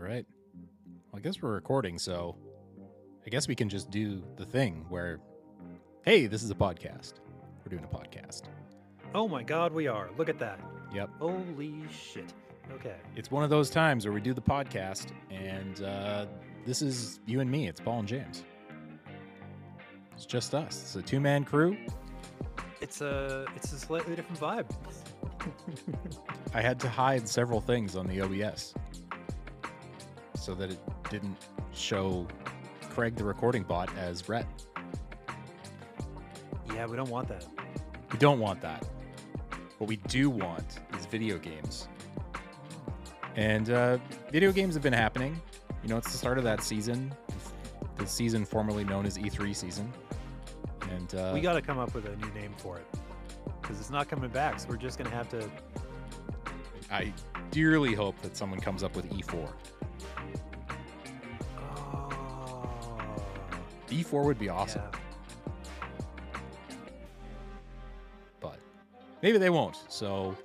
All right. Well, I guess we're recording, so I guess we can just do the thing where, hey, this is a podcast. We're doing a podcast. Oh my god, we are. Look at that. Yep. Holy shit. Okay. It's one of those times where we do the podcast, and uh, this is you and me. It's Paul and James. It's just us. It's a two man crew. It's a it's a slightly different vibe. I had to hide several things on the OBS so that it didn't show Craig the recording bot as Rhett. Yeah, we don't want that. We don't want that. What we do want is video games. And uh, video games have been happening. You know, it's the start of that season, the season formerly known as E3 season. And uh, we got to come up with a new name for it because it's not coming back. So we're just gonna have to. I dearly hope that someone comes up with E E4. E4 would be awesome, yeah. but maybe they won't. So,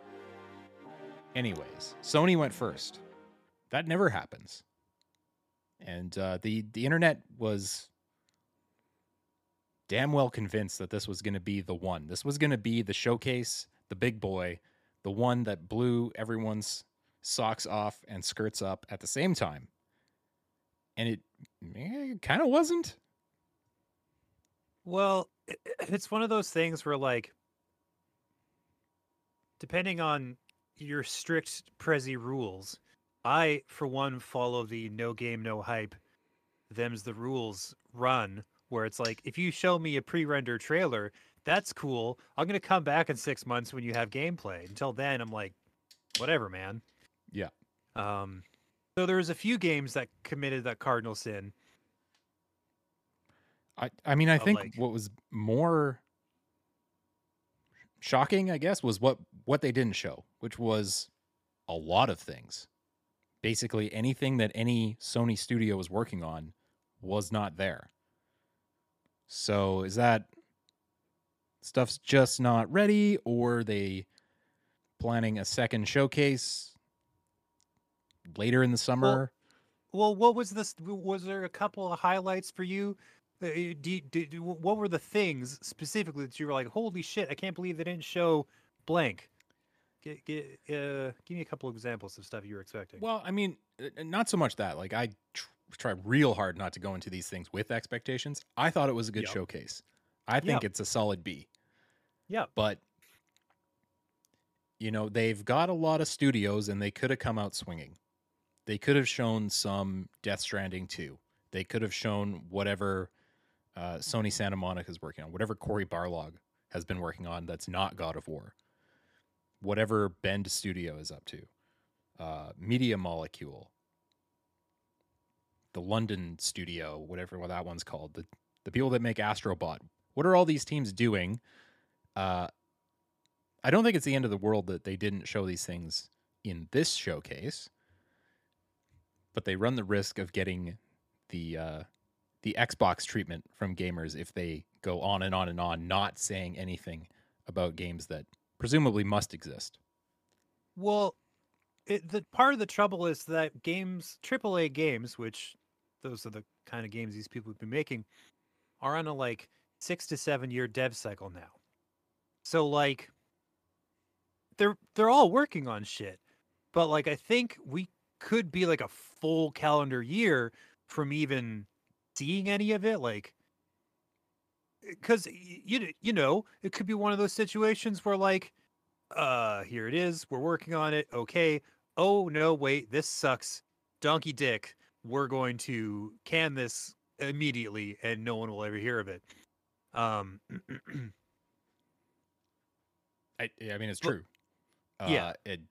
anyways, Sony went first. That never happens. And uh, the the internet was damn well convinced that this was going to be the one. This was going to be the showcase, the big boy, the one that blew everyone's socks off and skirts up at the same time. And it, it kind of wasn't. Well, it's one of those things where, like, depending on your strict Prezi rules, I, for one, follow the no game, no hype, them's the rules run, where it's like, if you show me a pre render trailer, that's cool. I'm going to come back in six months when you have gameplay. Until then, I'm like, whatever, man. Yeah. Um, so there was a few games that committed that cardinal sin. I, I mean, I think like- what was more shocking, I guess, was what what they didn't show, which was a lot of things. Basically, anything that any Sony studio was working on was not there. So, is that stuff's just not ready, or they planning a second showcase later in the summer? Well, what was this? Was there a couple of highlights for you? Uh, Do, do, do- what were the things specifically that you were like, "Holy shit! I can't believe they didn't show blank." G- g- uh, give me a couple examples of stuff you were expecting. Well, I mean, uh, uh, not so much that. Like, I tr- try real hard not to go into these things with expectations. I thought it was a good Yep. showcase. I think Yep. it's a solid B. yeah, But, you know, they've got a lot of studios and they could have come out swinging. They could have shown some Death Stranding 2. They could have shown whatever uh, Sony Santa Monica is working on, whatever Cory Barlog has been working on that's not God of War, whatever Bend Studio is up to, uh, Media Molecule, the London studio, whatever what that one's called, the the people that make Astrobot. What are all these teams doing? Uh, I don't think it's the end of the world that they didn't show these things in this showcase, but they run the risk of getting the uh, the Xbox treatment from gamers if they go on and on and on, not saying anything about games that presumably must exist. Well, it, the part of the trouble is that games, AAA games, which those are the kind of games these people have been making, are on a like six to seven year dev cycle now. So like, they're they're all working on shit, but like I think we could be like a full calendar year from even seeing any of it. Like, because you you know it could be one of those situations where like uh here it is we're working on it okay oh no wait this sucks donkey dick we're going to can this immediately and no one will ever hear of it um I, I mean, it's true. yeah. Uh, it,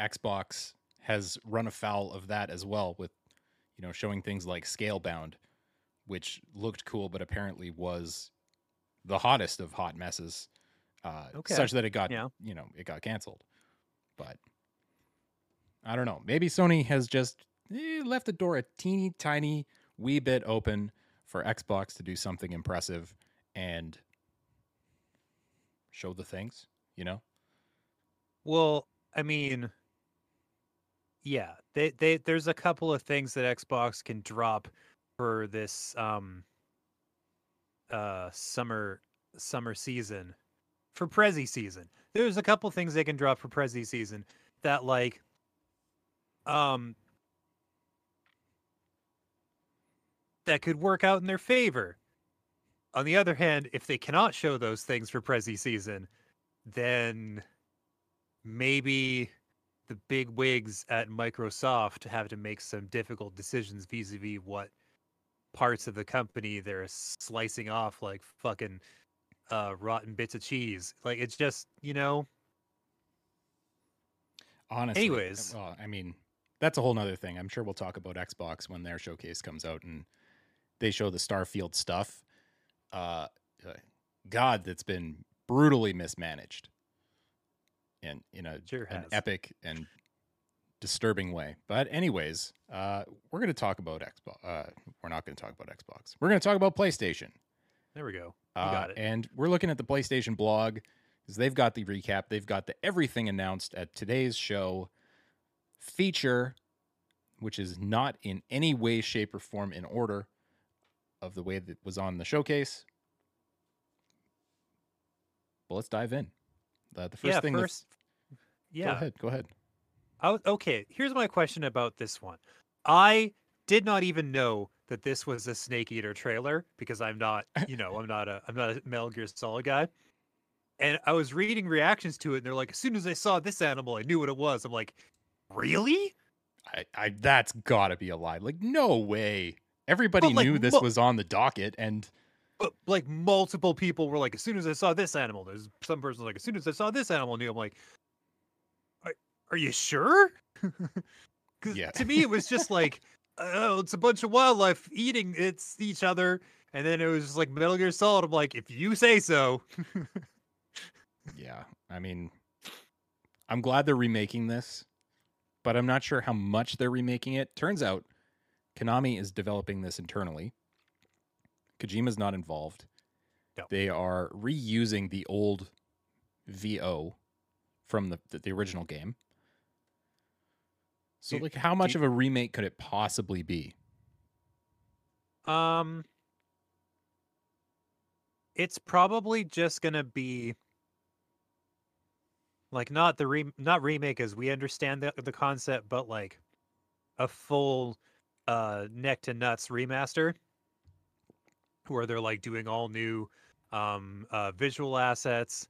Xbox has run afoul of that as well with, you know, showing things like Scalebound, which looked cool, but apparently was the hottest of hot messes, uh, Okay. such that it got, Yeah. you know, it got canceled. But I don't know. Maybe Sony has just eh, left the door a teeny tiny wee bit open for Xbox to do something impressive and show the things, you know? well i mean yeah, they they there's a couple of things that Xbox can drop for this um uh summer summer season for Prezi season. There's a couple things they can drop for Prezi season that like um that could work out in their favor. On the other hand, if they cannot show those things for Prezi season, then maybe the big wigs at Microsoft have to make some difficult decisions vis-a-vis what parts of the company they're slicing off like fucking uh, rotten bits of cheese. Like it's just, you know. Honestly, Anyways. well, I mean, that's a whole nother thing. I'm sure we'll talk about Xbox when their showcase comes out and they show the Starfield stuff. Uh, uh, God, that's been brutally mismanaged, and in a Sure an epic and disturbing way. But anyways, uh, we're going to talk about Xbox. Uh, we're not going to talk about Xbox. We're going to talk about PlayStation. There we go. Uh, got it. And we're looking at the PlayStation blog because they've got the recap. They've got the everything announced at today's show feature, which is not in any way, shape, or form in order of the way that was on the showcase. But let's dive in. The, the first yeah, thing first. that's Yeah. go ahead, go ahead. I was, okay, here's my question about this one. I did not even know that this was a Snake Eater trailer because I'm not, you know, I'm not a I'm not a Metal Gear Solid guy. And I was reading reactions to it, and they're like, as soon as I saw this animal, I knew what it was. I'm like, really? I, I that's gotta be a lie. Like, no way. Everybody But, like, knew this mo- was on the docket, and But like multiple people were like, as soon as I saw this animal, there's some person like, as soon as I saw this animal, I knew. I'm like, are, are you sure? Yeah. to me, it was just like, oh, it's a bunch of wildlife eating it's each other, and then it was just like Metal Gear Solid. I'm like, if you say so. Yeah, I mean, I'm glad they're remaking this, but I'm not sure how much they're remaking it. Turns out, Konami is developing this internally. Kojima's not involved. No. They are reusing the old VO from the the, original game. So, Do- like, how much do- of a remake could it possibly be? Um, it's probably just gonna be like not the re- not remake as we understand the the concept, but like a full uh neck to nuts remaster where they're like doing all new um uh visual assets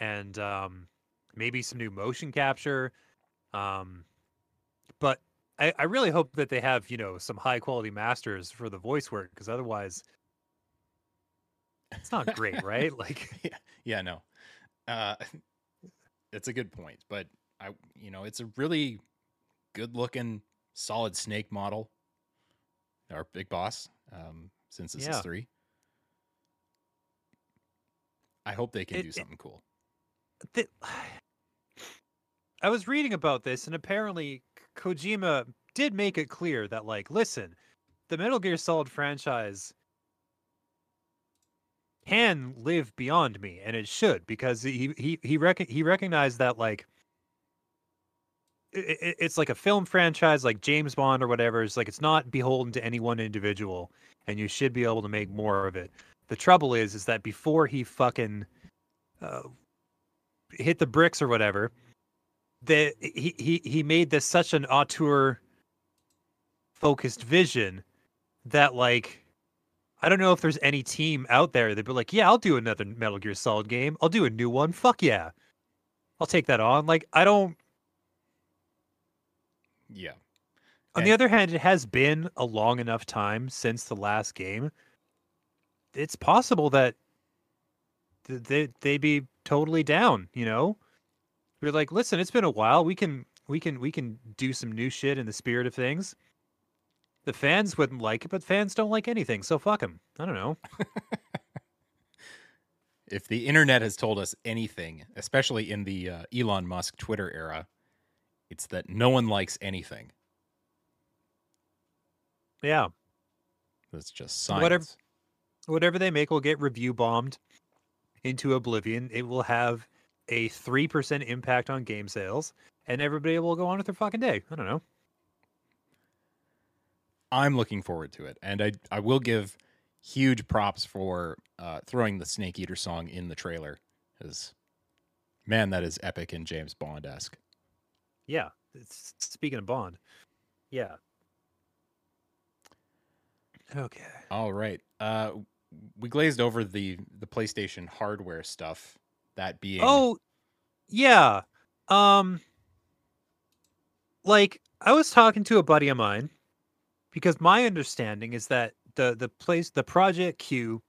and um maybe some new motion capture um but I, I really hope that they have you know some high quality masters for the voice work because otherwise it's not great right like yeah, yeah, no. Uh, it's a good point, but I, you know, it's a really good looking, solid snake model. Our big boss, um, since this is three. I hope they can It- do it- something cool. th- I was reading about this, and apparently Kojima did make it clear that, like, listen, the Metal Gear Solid franchise can live beyond me, and it should because he he he rec- he recognized that like i i- it's like a film franchise, like James Bond or whatever. It's like it's not beholden to any one individual, and you should be able to make more of it. The trouble is, is that before he fucking uh, hit the bricks or whatever, that he he he made this such an auteur focused vision that like I don't know if there's any team out there that'd be like, yeah, I'll do another Metal Gear Solid game. I'll do a new one. Fuck yeah. I'll take that on. Like I don't Yeah, on the other hand, it has been a long enough time since the last game. It's possible that they they'd be totally down, you know? We're like, listen, it's been a while. We can we can we can do some new shit in the spirit of things. The fans wouldn't like it, but fans don't like anything, so fuck them. I don't know. if the internet has told us anything, especially in the uh, Elon Musk Twitter era, it's that no one likes anything. Yeah, That's just science. Whatever- whatever they make will get review bombed into oblivion. It will have a three percent impact on game sales, and everybody will go on with their fucking day. I don't know. I'm looking forward to it, and I I will give huge props for uh, throwing the Snake Eater song in the trailer. Because man, that is epic and James Bond esque. Yeah. It's, speaking of Bond, yeah. Okay. All right. Uh, we glazed over the the PlayStation hardware stuff. That being Oh, yeah. Um, like I was talking to a buddy of mine because my understanding is that the the place the Project Q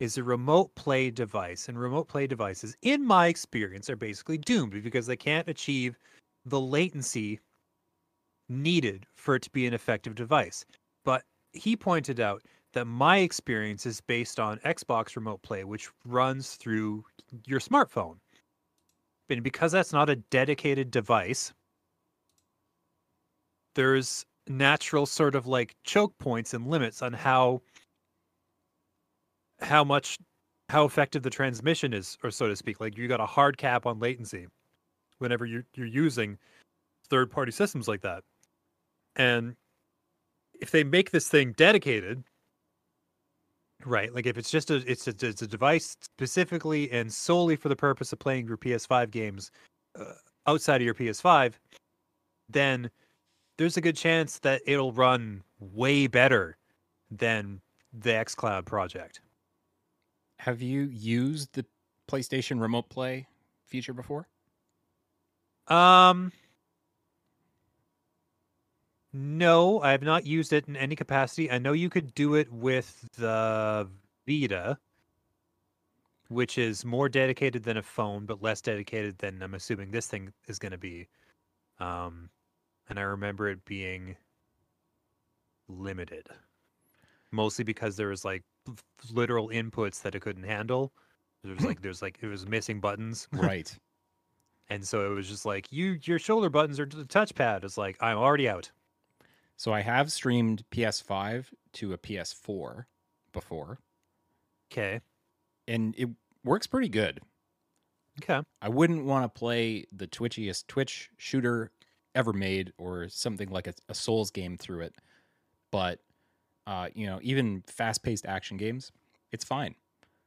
is a remote play device, and remote play devices, in my experience, are basically doomed because they can't achieve the latency needed for it to be an effective device. But he pointed out that my experience is based on Xbox Remote Play, which runs through your smartphone. And because that's not a dedicated device, there's natural sort of like choke points and limits on how how much how effective the transmission is or so to speak like you got a hard cap on latency whenever you're, you're using third party systems like that and if they make this thing dedicated right like if it's just a it's a, it's a device specifically and solely for the purpose of playing your ps5 games uh, outside of your ps5 then there's a good chance that it'll run way better than the xcloud project have you used the PlayStation Remote Play feature before? um no i have not used it in any capacity. I know you could do it with the vita which is more dedicated than a phone but less dedicated than i'm assuming this thing is going to be. Um and i remember it being limited mostly because there was like literal inputs that it couldn't handle. There's like there's like it was missing buttons. Right. and so it was just like you your shoulder buttons are to the touchpad. It's like i'm already out so I have streamed PS5 to a PS4 before, okay and it works pretty good. okay I wouldn't want to play the twitchiest Twitch shooter ever made or something like a, a Souls game through it. But, uh, you know, even fast paced action games, it's fine.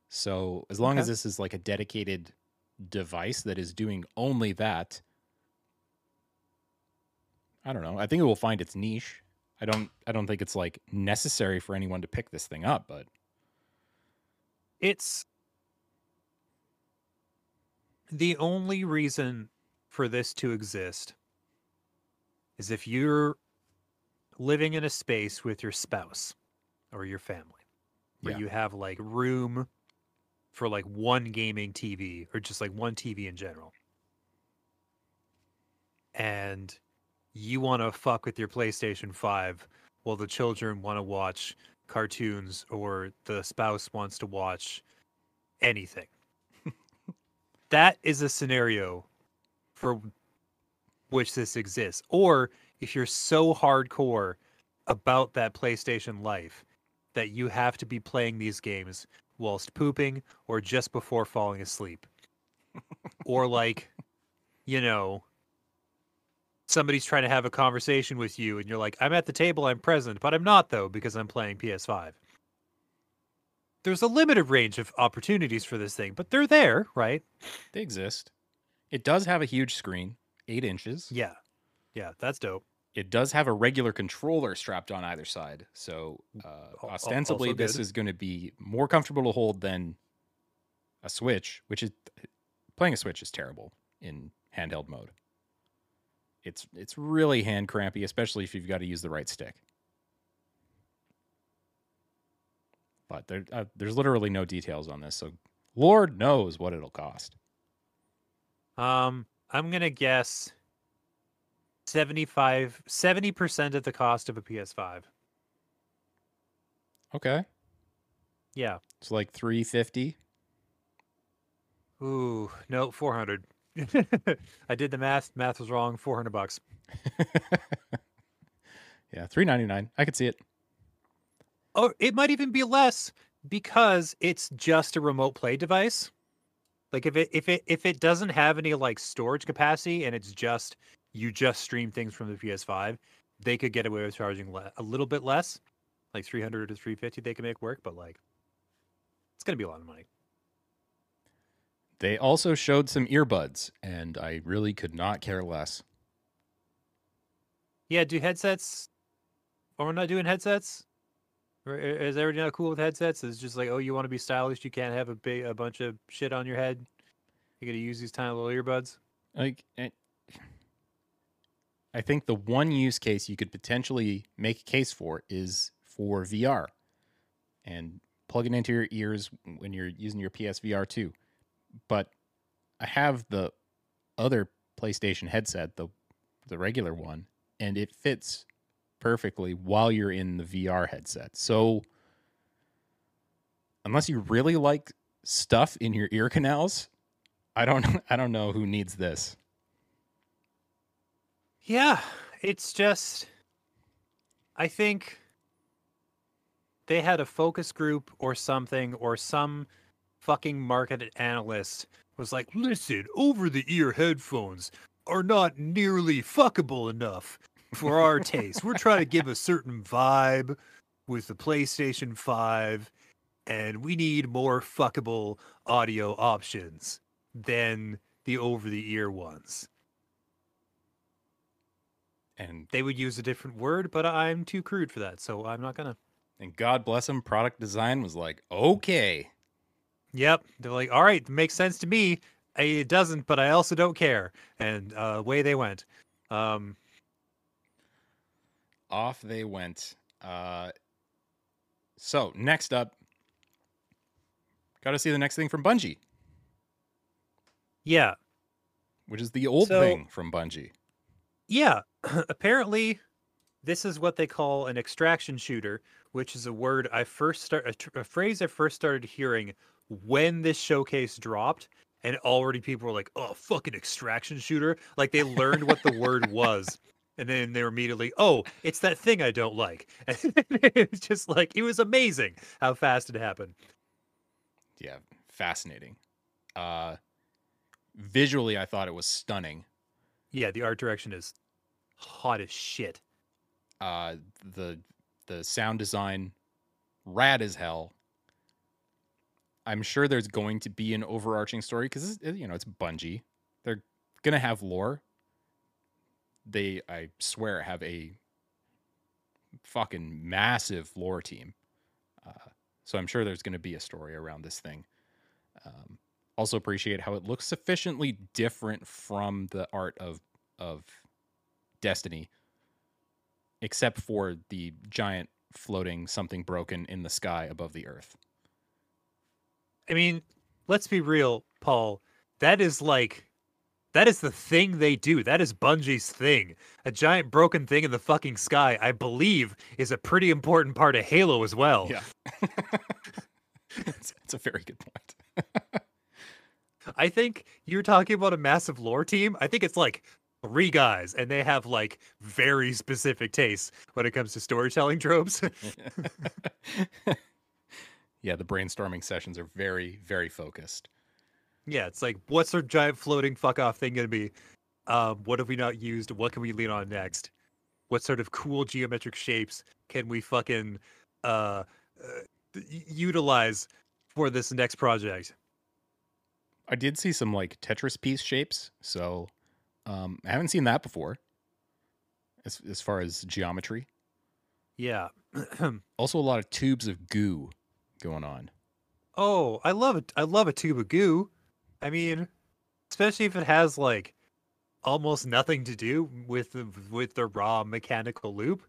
So as long as this is like a dedicated device that is doing only that, I don't know. I think it will find its niche. I don't I don't think it's like necessary for anyone to pick this thing up, but it's the only reason for this to exist is if you're living in a space with your spouse or your family where Yeah. you have like room for like one gaming TV or just like one TV in general. And you want to fuck with your PlayStation 5 while the children want to watch cartoons or the spouse wants to watch anything. that is a scenario for which this exists. Or if you're so hardcore about that PlayStation life that you have to be playing these games whilst pooping or just before falling asleep. or like, you know, somebody's trying to have a conversation with you and you're like, I'm at the table, I'm present, but I'm not though because I'm playing PS5. There's a limited range of opportunities for this thing, but they're there, right? they exist. It does have a huge screen, eight inches. Yeah. Yeah, that's dope. It does have a regular controller strapped on either side. So uh, ostensibly, this is going to be more comfortable to hold than a Switch, which is playing a Switch is terrible in handheld mode. It's it's really hand crampy, especially if you've got to use the right stick. But there, uh, there's literally no details on this, so Lord knows what it'll cost. Um, I'm gonna guess 75 70% of the cost of a PS5. Okay, Yeah. it's like three fifty. Ooh, no, 400. I did the math. Math was wrong. 400 bucks. yeah, three ninety nine. I could see it. Or it might even be less because it's just a remote play device. Like if it if it if it doesn't have any like storage capacity and it's just you just stream things from the PS5, they could get away with charging le- a little bit less, like 300 to 350 they can make work, but like it's going to be a lot of money. They also showed some earbuds, and I really could not care less. Yeah, do headsets or we're not doing headsets? Or is everybody not cool with headsets? It's just like, oh, you want to be stylish, you can't have a big a bunch of shit on your head. You got to use these tiny little earbuds. Like, eh, I think the one use case you could potentially make a case for is for VR and plug it into your ears when you're using your PSVR 2. But I have the other PlayStation headset, the the regular one, and it fits perfectly while you're in the VR headset. So unless you really like stuff in your ear canals, I don't I don't know who needs this. Yeah, it's just I think they had a focus group or something or some fucking market analyst was like, "Listen, over the ear headphones are not nearly fuckable enough for our taste. We're trying to give a certain vibe with the PlayStation 5 and we need more fuckable audio options than the over the ear ones." And they would use a different word, but I'm too crude for that, so I'm not gonna. and God bless him, product design was like, okay. Yep, they're like, all right, makes sense to me. It doesn't, but I also don't care, and uh, away they went. Um, Off they went. Uh so next up, gotta see the next thing from Bungie, yeah, which is the old So- thing from Bungie. yeah. Apparently, this is what they call an extraction shooter, which is a word I first start a, tr- a phrase I first started hearing when this showcase dropped, and already people were like, "Oh, fucking extraction shooter!" Like they learned what the word was. And then they were immediately, oh, it's that thing I don't like. And it was just like, it was amazing how fast it happened. Yeah, fascinating. Uh visually I thought it was stunning. Yeah, the art direction is hot as shit. Uh the the sound design rad as hell. I'm sure there's going to be an overarching story because you know it's Bungie. They're gonna have lore. They, I swear, have a fucking massive lore team. Uh, so I'm sure there's going to be a story around this thing. Um, also appreciate how it looks sufficiently different from the art of of Destiny, except for the giant floating something broken in the sky above the earth. I mean, let's be real, Paul. That is like that is the thing they do. That is Bungie's thing. A giant broken thing in the fucking sky, I believe, is a pretty important part of Halo as well. Yeah. it's, it's a very good point. I think you're talking about a massive lore team. I think it's like three guys, and they have like very specific tastes when it comes to storytelling tropes. yeah, the brainstorming sessions are very, very focused. yeah, it's like, what's our giant floating fuck off thing gonna be? Um, what have we not used? What can we lean on next? What sort of cool geometric shapes can we fucking uh, uh utilize for this next project? I did see some like Tetris piece shapes, so um, I haven't seen that before. As as far as geometry, Yeah. also a lot of tubes of goo going on. oh, I love it. I love a tube of goo. I mean, especially if it has like almost nothing to do with the with the raw mechanical loop.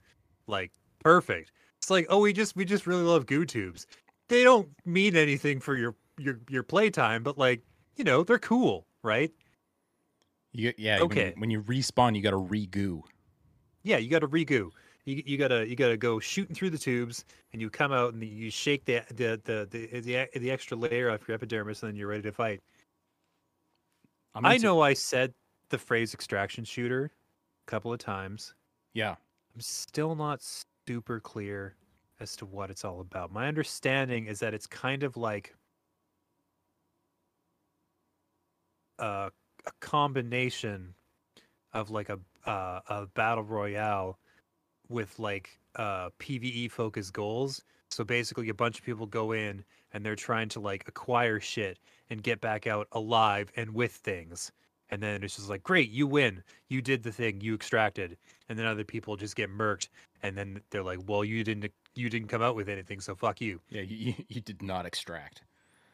Like perfect. It's like, oh, we just we just really love goo tubes. They don't mean anything for your your your playtime, but like, you know, they're cool, right? You, yeah, Okay. When, when you respawn, you got to re-goo. Yeah, you got to regoo. You you gotta you gotta go shooting through the tubes, and you come out and you shake the the the the the, the extra layer off your epidermis, and then you're ready to fight. I'm I into- know I said the phrase extraction shooter a couple of times. Yeah, I'm still not super clear as to what it's all about. My understanding is that it's kind of like a, a combination of like a uh, a battle royale with like uh PVE focused goals. So basically a bunch of people go in and they're trying to like acquire shit and get back out alive and with things. And then it's just like, great, you win. You did the thing, you extracted. And then other people just get murked and then they're like, Well, you didn't you didn't come out with anything, so fuck you. Yeah, you, you, did not extract.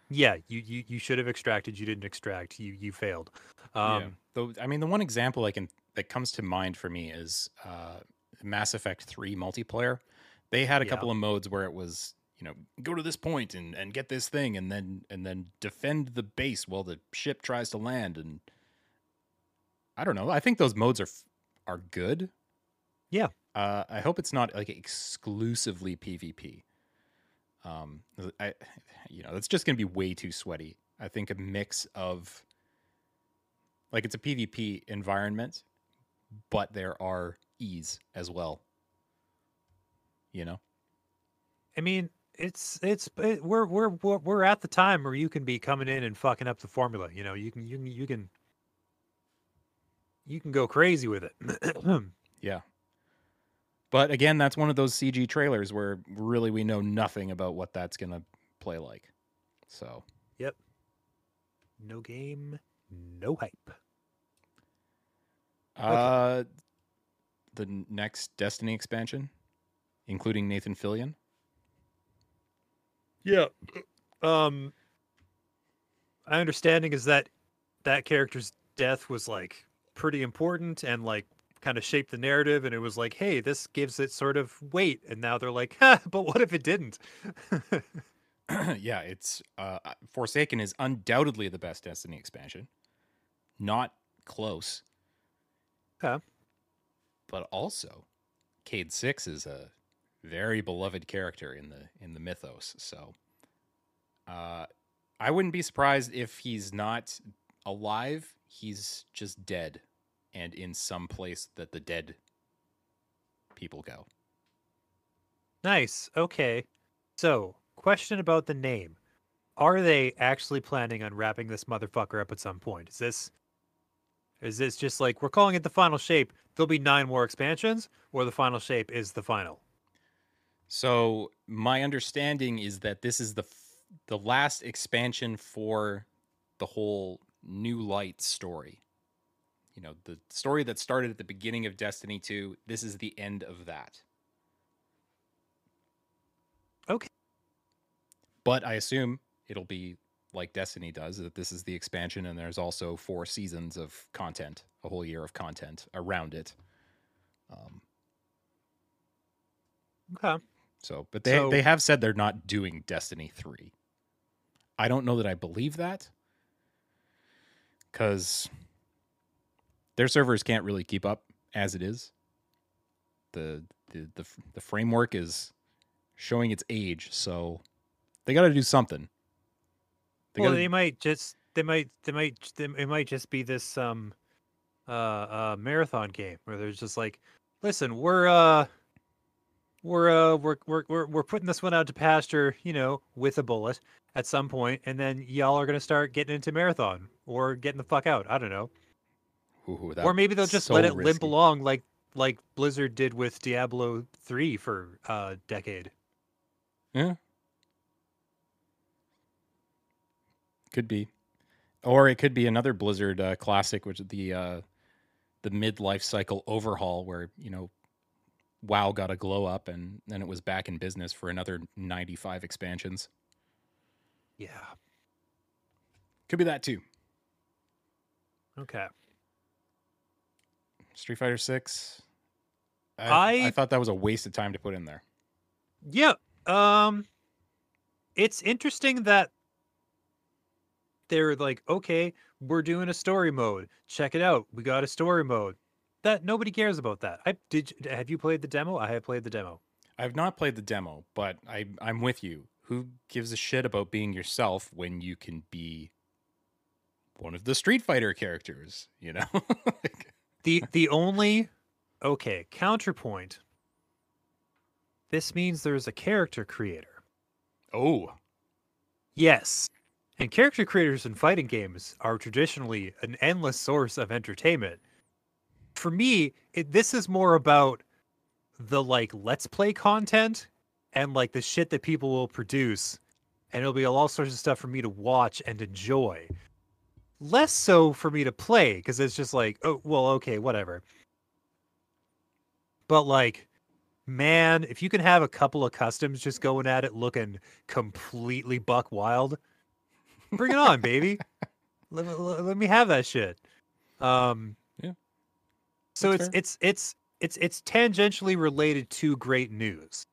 Yeah, you, you, you should have extracted, you didn't extract, you you failed. Um yeah. Though I mean, the one example I can that comes to mind for me is uh, Mass Effect Three multiplayer. They had a Yeah. couple of modes where it was, you know, go to this point and and get this thing, and then and then defend the base while the ship tries to land. And I don't know. I think those modes are are good. Yeah. Uh, I hope it's not like exclusively PvP. Um, I, you know, that's just going to be way too sweaty. I think a mix of like it's a PvP environment, but there are E's as well. You know, I mean, it's it's it, we're we're we're we're at the time where you can be coming in and fucking up the formula. You know, you can you can you can you can go crazy with it. yeah. But again, that's one of those CG trailers where really we know nothing about what that's going to play like. So, yep. no game, no hype. uh, the next Destiny expansion, including Nathan Fillion. Yeah. Um my understanding is that that character's death was like pretty important and like kind of shaped the narrative and it was like, hey, this gives it sort of weight and now they're like, ha, but what if it didn't? yeah, it's uh, Forsaken is undoubtedly the best Destiny expansion. Not close. Okay. But also, Cayde Six is a very beloved character in the in the mythos. So, uh, I wouldn't be surprised if he's not alive. He's just dead, and in some place that the dead people go. Nice. Okay. So, question about the name. Are they actually planning on wrapping this motherfucker up at some point? Is this is this just like we're calling it the final shape? There'll be nine more expansions, or the final shape is the final? So my understanding is that this is the f- the last expansion for the whole New Light story. You know, the story that started at the beginning of Destiny 2, this is the end of that. Okay. But I assume it'll be like Destiny does that this is the expansion and there's also four seasons of content, a whole year of content around it. Um Okay. So, but they So- they have said they're not doing Destiny 3. I don't know that I believe that cuz their servers can't really keep up as it is. The the the, the framework is showing its age, so they got to do something. They well, gotta- they might just they might they might they, it might just be this um uh uh marathon game where there's just like, listen, we're uh we're uh we're we're we're, we're putting this one out to pasture, you know, with a bullet at some point, and then y'all are gonna start getting into marathon or getting the fuck out. I don't know, Ooh, that- or maybe they'll just so let it limp along like like Blizzard did with Diablo three for a decade. Yeah. Could be. Or it could be another Blizzard uh, classic, which is the uh, the mid life cycle overhaul, where you know, WoW got a glow up, and then it was back in business for another ninety five expansions. Yeah. Could be that too. Okay. Street Fighter Six. I, I I- thought that was a waste of time to put in there. Yeah. Um it's interesting that they're like, okay, we're doing a story mode. Check it out. We got a story mode. That nobody cares about that. I did have you played the demo? I have played the demo. I've not played the demo, but I I'm with you. Who gives a shit about being yourself when you can be one of the Street Fighter characters, you know? Like- The the only okay, counterpoint. This means there's a character creator. oh, Yes. And character creators in fighting games are traditionally an endless source of entertainment. For me, it, this is more about the like let's play content and like the shit that people will produce. And it'll be all sorts of stuff for me to watch and enjoy. Less so for me to play because it's just like oh well okay whatever. But like man if you can have a couple of customs just going at it looking completely buck wild bring it on baby. Let, me- let, let me have that shit. Um Yeah, so it's it's it's it's it's tangentially related to great news.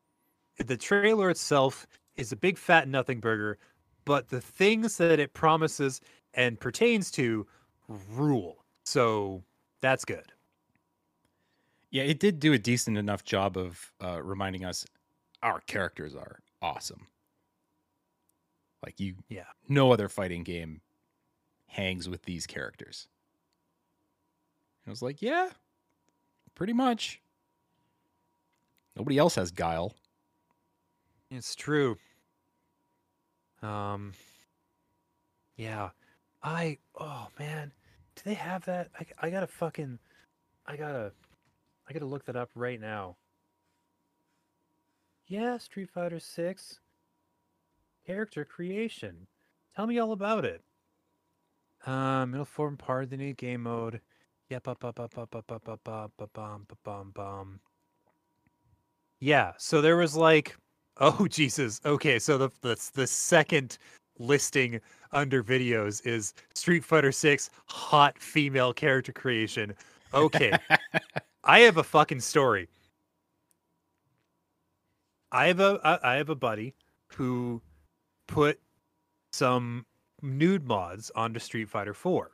The trailer itself is a big fat nothing burger but the things that it promises and pertains to rule. So that's good. Yeah, it did do a decent enough job of uh, reminding us our characters are awesome. Like you, Yeah. No other fighting game hangs with these characters. And I was like, yeah, pretty much. Nobody else has guile. It's true. Um. Yeah, I. Oh man, do they have that? I, I gotta fucking. I gotta. I gotta look that up right now. Yeah, Street Fighter Six. Character creation. Tell me all about it. Um, it'll form part of the new game mode. Yep, up, up, up, up, up, up, up, up, up, ba, bum, bum. Yeah, so there was like Oh Jesus. Okay, so the the, the second listing under videos is Street Fighter 6 hot female character creation. Okay. I have a fucking story. I have a I have a buddy who put some nude mods onto Street Fighter 4.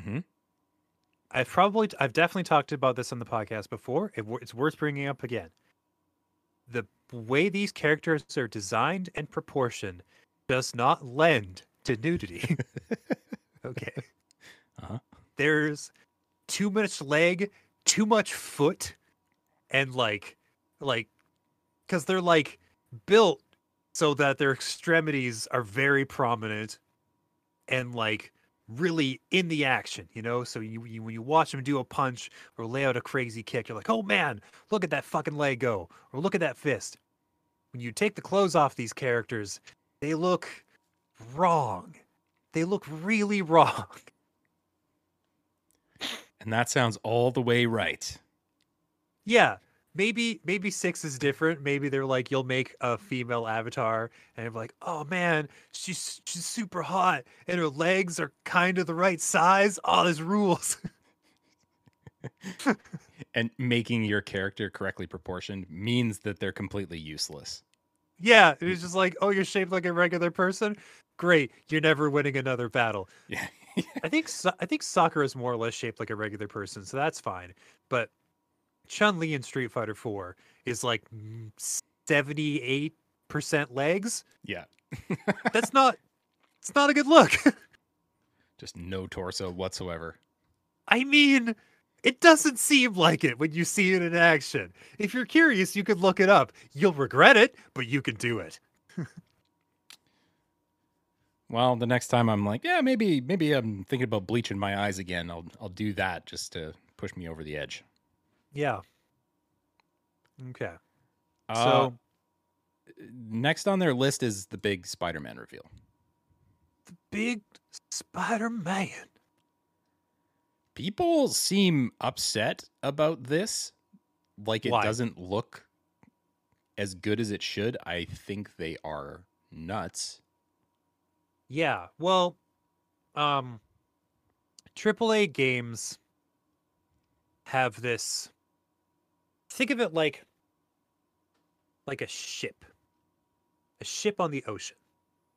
Mhm. I've probably I've definitely talked about this on the podcast before. It, it's worth bringing up again. The way these characters are designed and proportioned does not lend to nudity. okay. Uh-huh. There's too much leg, too much foot, and like, like, because they're like built so that their extremities are very prominent and like really in the action, you know. So you, you when you watch them do a punch or lay out a crazy kick, you're like, oh man, look at that fucking leg go, or look at that fist. When you take the clothes off these characters, they look wrong. They look really wrong. And that sounds all the way right. Yeah, maybe maybe six is different. Maybe they're like you'll make a female avatar and you're like, oh man, she's she's super hot and her legs are kind of the right size. Oh, there's rules. And making your character correctly proportioned means that they're completely useless. yeah, it's just like, oh, you're shaped like a regular person. Great, you're never winning another battle. Yeah. I think so- I think Sakura is more or less shaped like a regular person, so that's fine. But Chun Li in Street Fighter Four is like seventy eight percent legs. yeah. That's not. It's not a good look. Just no torso whatsoever. I mean, it doesn't seem like it when you see it in action. If you're curious, you could look it up. You'll regret it, but you can do it. Well, the next time I'm like, yeah, maybe maybe I'm thinking about bleaching my eyes again. I'll I'll do that just to push me over the edge. Yeah. Okay. Uh, so next on their list is the big Spider-Man reveal. the big Spider Man. People seem upset about this, like it Why? doesn't look as good as it should. I think they are nuts. Yeah. Well, um, AAA games have this. Think of it like like a ship, a ship on the ocean,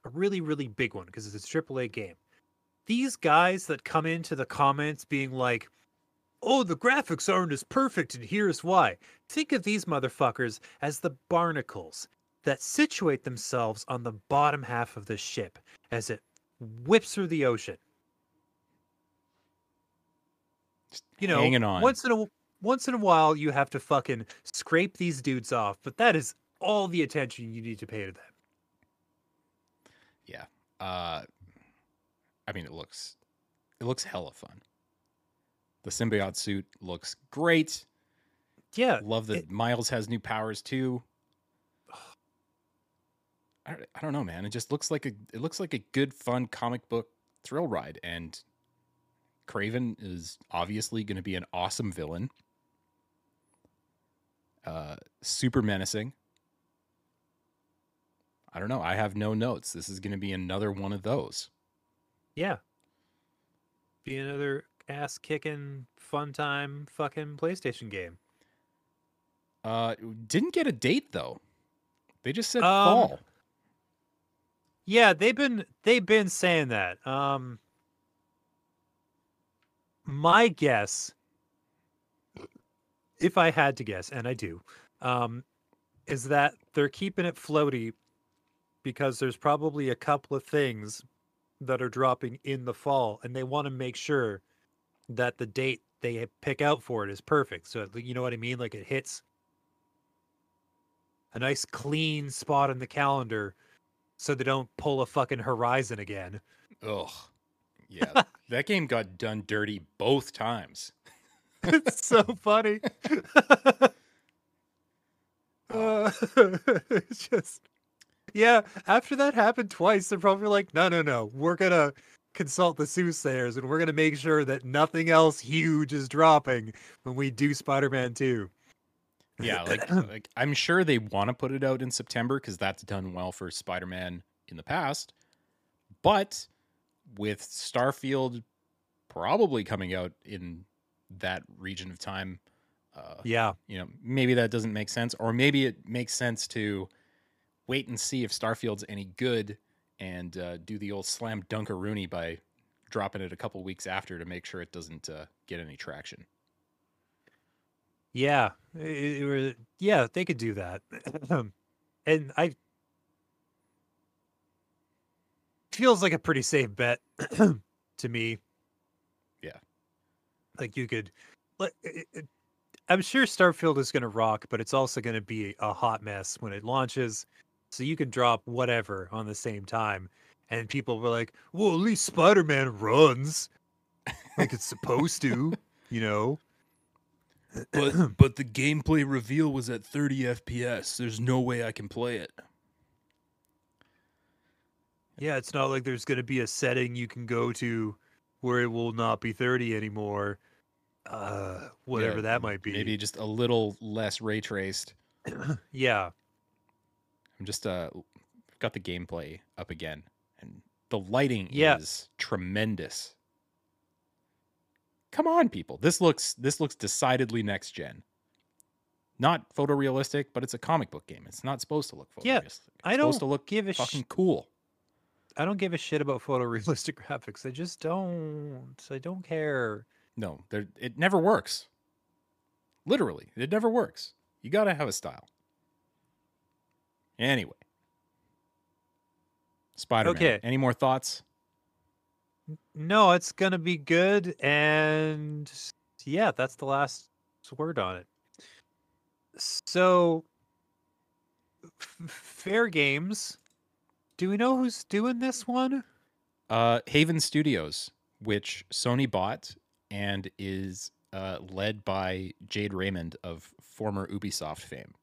a really really big one because it's a AAA game. These guys that come into the comments being like, "Oh, the graphics aren't as perfect, and here's why." Think of these motherfuckers as the barnacles that situate themselves on the bottom half of the ship as it whips through the ocean. Just You know, hanging on. once in a once in a while you have to fucking scrape these dudes off, but that is all the attention you need to pay to them. Yeah. Uh I mean it looks it looks hella fun. The symbiote suit looks great. Yeah, Love that it- Miles has new powers too. I, I don't know, man. It just looks like a it looks like a good, fun comic book thrill ride, and Kraven is obviously going to be an awesome villain. Uh, super menacing. I don't know. I have no notes. This is going to be another one of those. yeah. Be another ass kicking fun time fucking PlayStation game. Uh, didn't get a date though. They just said Um, fall. Yeah, they've been they've been saying that. Um my guess if I had to guess, and I do, um, is that they're keeping it floaty because there's probably a couple of things that are dropping in the fall, and they want to make sure that the date they pick out for it is perfect. So you know what I mean? Like it hits a nice clean spot in the calendar so they don't pull a fucking horizon again. Ugh. Yeah, that game got done dirty both times. It's so funny. uh, it's just yeah. After that happened twice, they're probably like, no, no, no. We're gonna consult the soothsayers, and we're gonna make sure that nothing else huge is dropping when we do Spider-Man Two. Yeah, like like I'm sure they want to put it out in September because that's done well for Spider-Man in the past. But with Starfield probably coming out in that region of time, uh, Yeah, you know, maybe that doesn't make sense, or maybe it makes sense to wait and see if Starfield's any good and uh, do the old slam dunkaroonie by dropping it a couple weeks after to make sure it doesn't uh, get any traction. yeah, it- it were- yeah. They could do that, and I feels like a pretty safe bet to me. Like you could. Like, it, it, I'm sure Starfield is going to rock, but it's also going to be a hot mess when it launches. So you can drop whatever on the same time, and people were like, "Well, at least Spider-Man runs like it's supposed to," you know. But but the gameplay reveal was at 30 FPS. There's no way I can play it. Yeah, it's not like there's going to be a setting you can go to where it will not be 30 anymore. Uh, whatever Yeah, that might be. Maybe just a little less ray traced. yeah. I'm just uh got the gameplay up again and the lighting Yeah. is tremendous. Come on people. This looks this looks decidedly next gen. Not photorealistic, but it's a comic book game. It's not supposed to look photorealistic. Yeah, it's I supposed to don't look give a sh- fucking cool. I don't give a shit about photorealistic graphics. I just don't. I don't care. No, there it never works. Literally, it never works. You got to have a style. Anyway. Spider-Man. Okay. Any more thoughts? No, it's going to be good. And yeah, that's the last word on it. So, f- Fairgames. Do we know who's doing this one? Uh, Haven Studios, which Sony bought and is uh, led by Jade Raymond of former Ubisoft fame,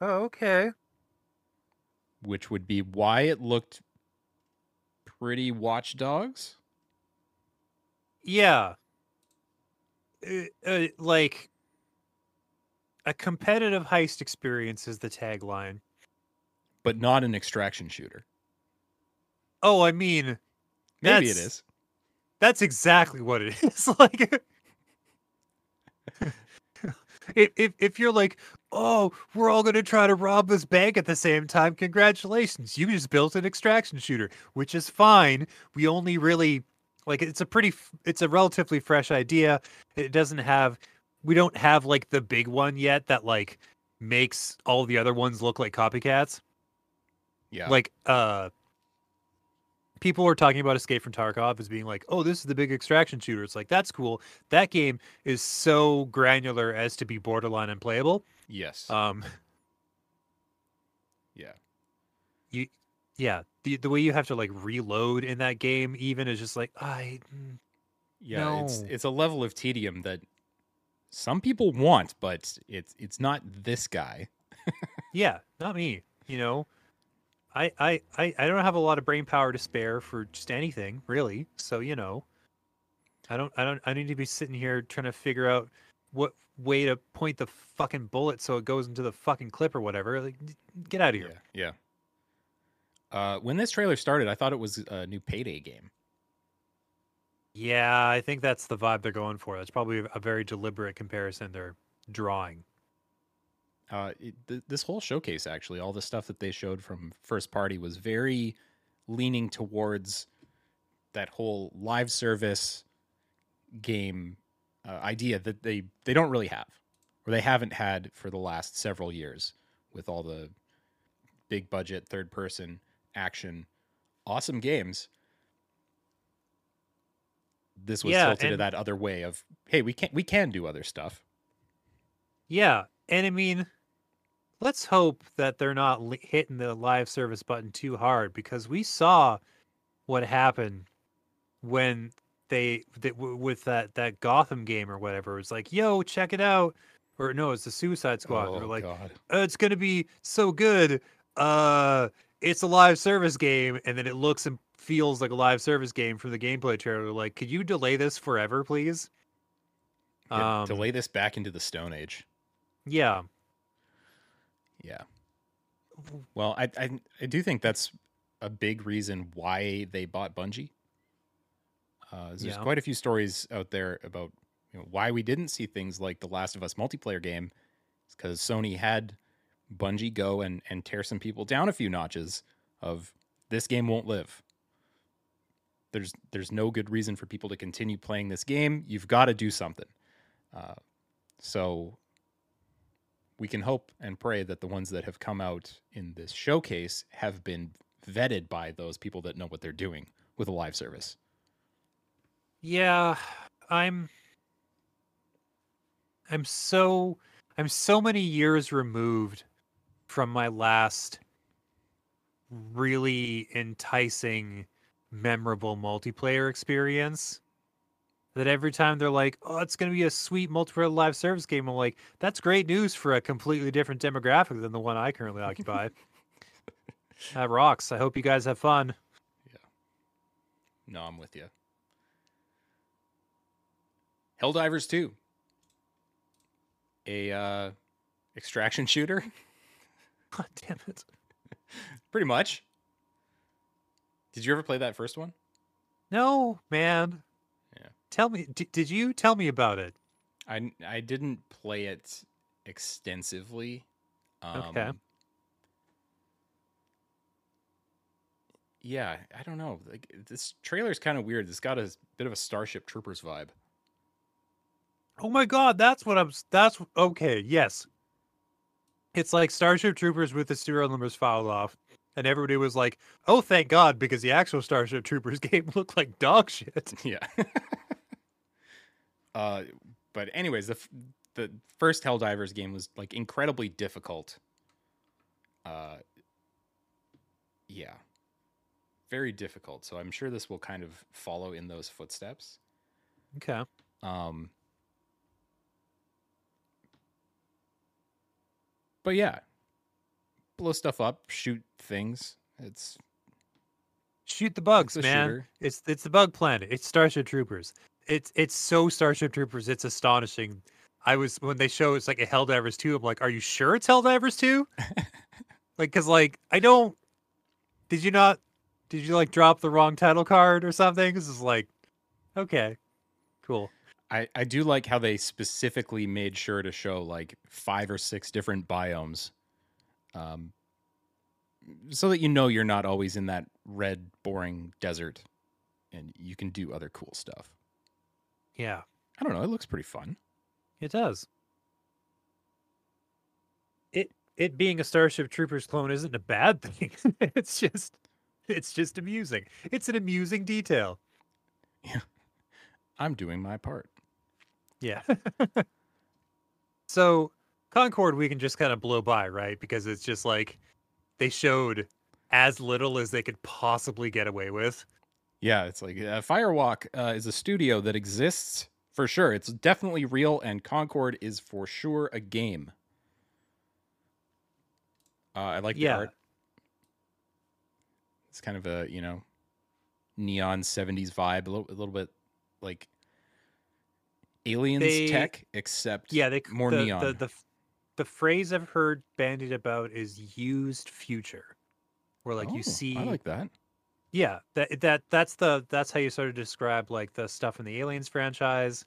Oh, okay. which would be why it looked pretty Watch Dogs. Yeah. Uh, uh, like a competitive heist experience is the tagline. But not an extraction shooter. Oh, I mean, Maybe it is. That's- exactly what it is. like if, if if you're like, "Oh, we're all going to try to rob this bank at the same time." Congratulations. You just built an extraction shooter, which is fine. We only really like it's a pretty it's a relatively fresh idea. It doesn't have we don't have like the big one yet that like makes all the other ones look like copycats. Yeah. Like uh people were talking about Escape from Tarkov as being like, "Oh, this is the big extraction shooter." It's like that's cool. That game is so granular as to be borderline unplayable. yes. Um yeah. You yeah, the the way you have to like reload in that game even is just like I Yeah. It's it's a level of tedium that some people want, but it's it's not this guy. Yeah, not me. You know, I, I I I don't have a lot of brain power to spare for just anything really. So you know, I don't I don't I need to be sitting here trying to figure out what way to point the fucking bullet so it goes into the fucking clip or whatever. Like, get out of here. Yeah. Yeah. Uh, when this trailer started, I thought it was a new Payday game. Yeah, I think that's the vibe they're going for. That's probably a very deliberate comparison they're drawing. Uh, it, th- this whole showcase, actually, all the stuff that they showed from first party was very leaning towards that whole live service game uh, idea that they they don't really have, or they haven't had for the last several years, with all the big budget third person action, awesome games. This was Yeah, tilted to that other way of hey, we can we can do other stuff. Yeah, and I mean, let's hope that they're not li- hitting the live service button too hard because we saw what happened when they, they w- with that that Gotham game or whatever. It was like, "Yo, check it out," or no, it's the Suicide Squad. They're like, Oh, God. "Uh, "It's gonna be so good." Uh, it's a live service game, and then it looks and feels like a live service game from the gameplay trailer. Like, could you delay this forever, please? Yeah, Um, delay this back into the Stone Age. Yeah. Yeah. Well, I, I I do think that's a big reason why they bought Bungie. Uh, there's Yeah. quite a few stories out there about you know, why we didn't see things like the Last of Us multiplayer game. It's because Sony had Bungie go and and tear some people down a few notches. Of this game won't live. There's there's no good reason for people to continue playing this game. You've got to do something. Uh, so we can hope and pray that the ones that have come out in this showcase have been vetted by those people that know what they're doing with a live service. Yeah, I'm I'm so I'm so many years removed from my last really enticing memorable multiplayer experience that every time they're like, "Oh, it's going to be a sweet multiplayer live service game." I'm like, "That's great news for a completely different demographic than the one I currently occupy." that rocks. I hope you guys have fun. Yeah. No, I'm with you. Helldivers 2. A uh, extraction shooter, God damn it. pretty much. Did you ever play that first one? No, man. Tell me, d- did you tell me about it? I I didn't play it extensively. Um, Okay. Yeah, I don't know. Like this trailer's kind of weird. It's got a bit of a Starship Troopers vibe. Oh my god, that's what I'm. That's okay. Yes, it's like Starship Troopers with the serial numbers filed off, and everybody was like, "Oh, thank God," because the actual Starship Troopers game looked like dog shit. yeah. uh, but anyways, the f- the first Helldivers game was like incredibly difficult. Uh, yeah, very difficult. So I'm sure this will kind of follow in those footsteps. Okay. Um, but yeah, blow stuff up, shoot things. It's Shoot the bugs, it's man. shooter. It's it's the bug planet. It's Starship Troopers. It's it's so Starship Troopers. It's astonishing. I was when they show it's like a Helldivers 2, I'm like, are you sure it's Helldivers 2? like, cause like I don't did you not did you like drop the wrong title card or something? This is like okay. Cool. I, I do like how they specifically made sure to show like five or six different biomes um, so that you know you're not always in that red boring desert and you can do other cool stuff Yeah, i don't know it looks pretty fun it does. It it being a Starship Troopers clone isn't a bad thing. it's just it's just amusing. It's an amusing detail. Yeah. i'm doing my part Yeah. so Concord we can just kind of blow by, right? Because it's just like they showed as little as they could possibly get away with. Yeah it's like uh, firewalk uh, is a studio that exists for sure. It's definitely real, and Concord is for sure a game. Uh, I like the art. It's kind of a you know neon '70s vibe, a little, a little bit like aliens They- tech, except Yeah, they more the, neon. The, the the phrase I've heard bandied about is used future, where like Oh, you see I like that. Yeah, that that that's the that's how you sort of describe like the stuff in the Aliens franchise,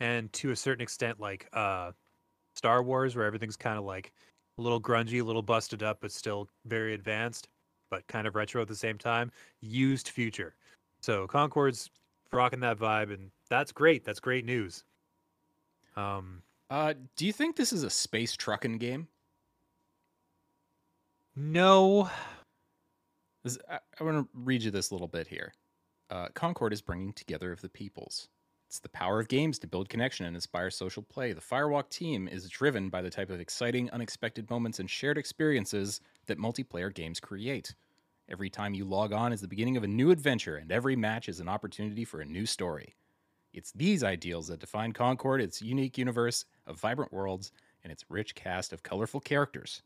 and to a certain extent, like uh, Star Wars, where everything's kind of like a little grungy, a little busted up, but still very advanced, but kind of retro at the same time. Used future, so Concord's rocking that vibe, and that's great. That's great news. Um, Uh, do you think this is a space trucking game? no, This, I, I want to read you this little bit here. Uh, Concord is bringing together of the peoples. It's the power of games to build connection and inspire social play. The Firewalk team is driven by the type of exciting, unexpected moments and shared experiences that multiplayer games create. Every time you log on is the beginning of a new adventure, and every match is an opportunity for a new story. It's these ideals that define Concord, its unique universe of vibrant worlds, and its rich cast of colorful characters.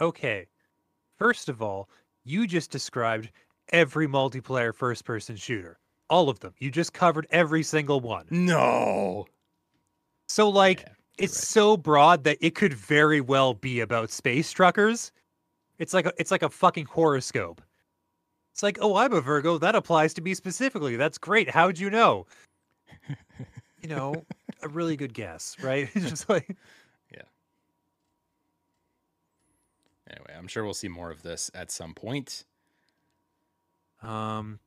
okay. First of all, you just described every multiplayer first person shooter. All of them. You just covered every single one. No! So, like, Yeah, it's right. so broad that it could very well be about space truckers. It's like a, it's like a fucking horoscope. It's like, oh, I'm a Virgo. That applies to me specifically. That's great. How'd you know? You know, a really good guess, right? It's just like, Anyway, I'm sure we'll see more of this at some point. um,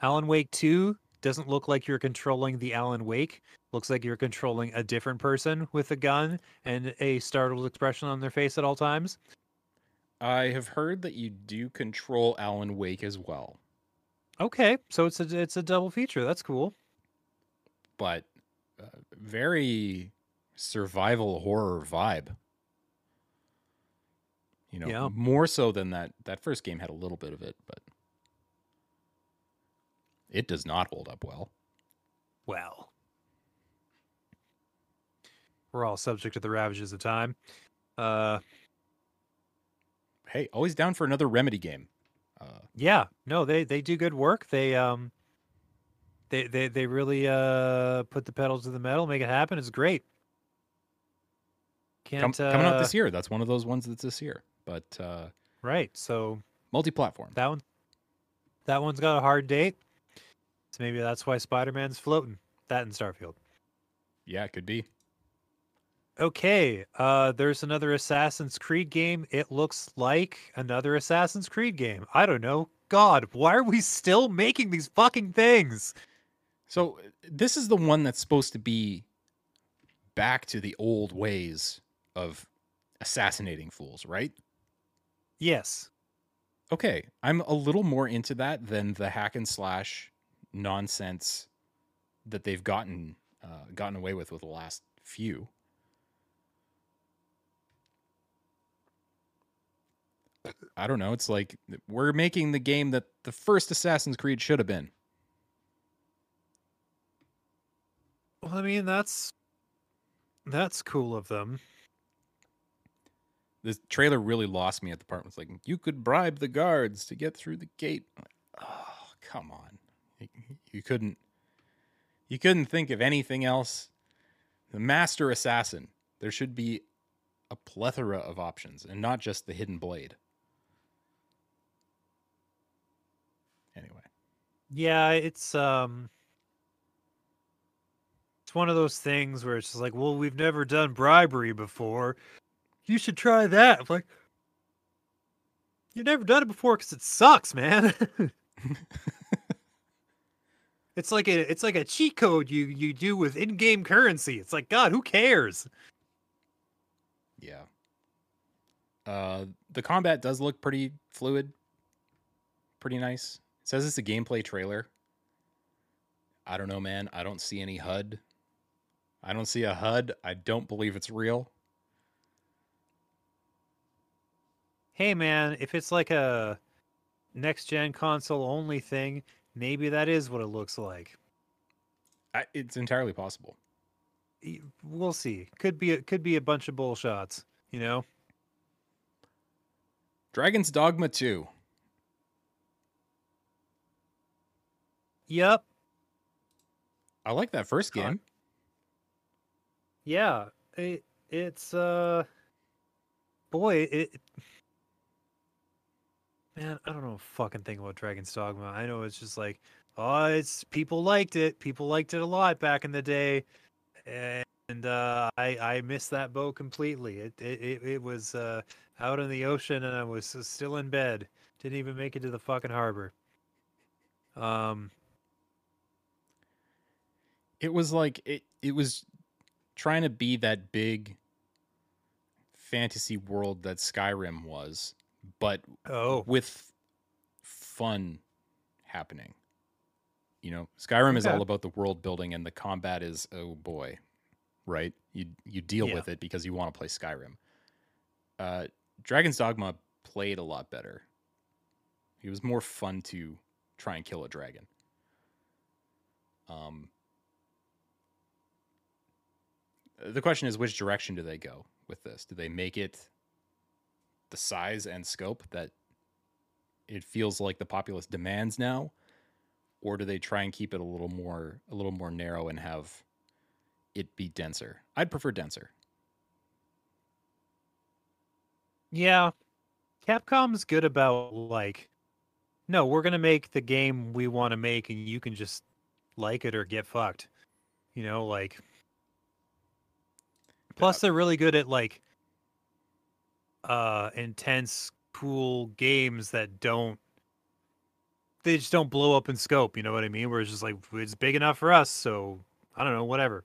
Alan Wake 2 doesn't look like you're controlling the Alan Wake. Looks like you're controlling a different person with a gun and a startled expression on their face at all times. I have heard that you do control Alan Wake as well, Okay, so it's a it's a double feature. That's cool. but uh, very survival horror vibe. You know, Yeah. more so than that that first game had a little bit of it, but it does not hold up well. Well, we're all subject to the ravages of time. Uh, Hey, always down for another Remedy game. Uh, yeah, no, they they do good work. They um, they they they really uh put the pedals to the metal, make it happen. It's great. Can't coming out uh, this year. That's one of those ones that's this year, but uh, right. So multi-platform. that one, that one's got a hard date. So maybe that's why Spider Man's floating. That and Starfield. Yeah, it could be. Okay, uh, there's another Assassin's Creed game. It looks like another Assassin's Creed game. I don't know. God, why are we still making these fucking things? So this is the one that's supposed to be back to the old ways of assassinating fools, right? Yes. Okay, I'm a little more into that than the hack and slash nonsense that they've gotten uh, gotten away with with the last few. I don't know. It's like we're making the game that the first Assassin's Creed should have been. Well, I mean, that's that's cool of them. This trailer really lost me at the part. It's like you could bribe the guards to get through the gate. Oh, come on! You, you couldn't. You couldn't think of anything else. The master assassin. There should be a plethora of options, and not just the hidden blade. Anyway, Yeah, it's um it's one of those things where it's just like, well, we've never done bribery before. You should try that. I'm like, you've never done it before because it sucks, man. it's like a it's like a cheat code you you do with in-game currency. It's like, God, who cares? yeah. Uh, the combat does look pretty fluid, pretty nice. It says it's a gameplay trailer. I don't know, man. I don't see any HUD. I don't see a HUD. I don't believe it's real. Hey man, if it's like a next gen console only thing, maybe that is what it looks like. I, it's entirely possible. We'll see. Could be a, could be a bunch of bull shots. You know. Dragon's Dogma 2. Yep. I like that first game. Yeah. It it's uh. Boy, it. Man, I don't know a fucking thing about Dragon's Dogma. I know it's just like, oh, it's people liked it. People liked it a lot back in the day, and uh, I I missed that boat completely. It it it, was uh, out in the ocean, and I was still in bed. Didn't even make it to the fucking harbor. Um. It was like it it was trying to be that big fantasy world that Skyrim was, but Oh. with fun happening. You know, Skyrim is Okay. all about the world building and the combat is oh boy, right? You you deal Yeah. with it because you want to play Skyrim. Uh Dragon's Dogma played a lot better. It was more fun to try and kill a dragon. Um the question is which direction do they go with this? Do they make it the size and scope that it feels like the populace demands now or do they try and keep it a little more a little more narrow and have it be denser i'd prefer denser Yeah. Capcom's good about like no, we're going to make the game we want to make and you can just like it or get fucked. You know, like Plus they're really good at like uh intense cool games that don't they just don't blow up in scope, you know what I mean? Where it's just like it's big enough for us, so I don't know, whatever.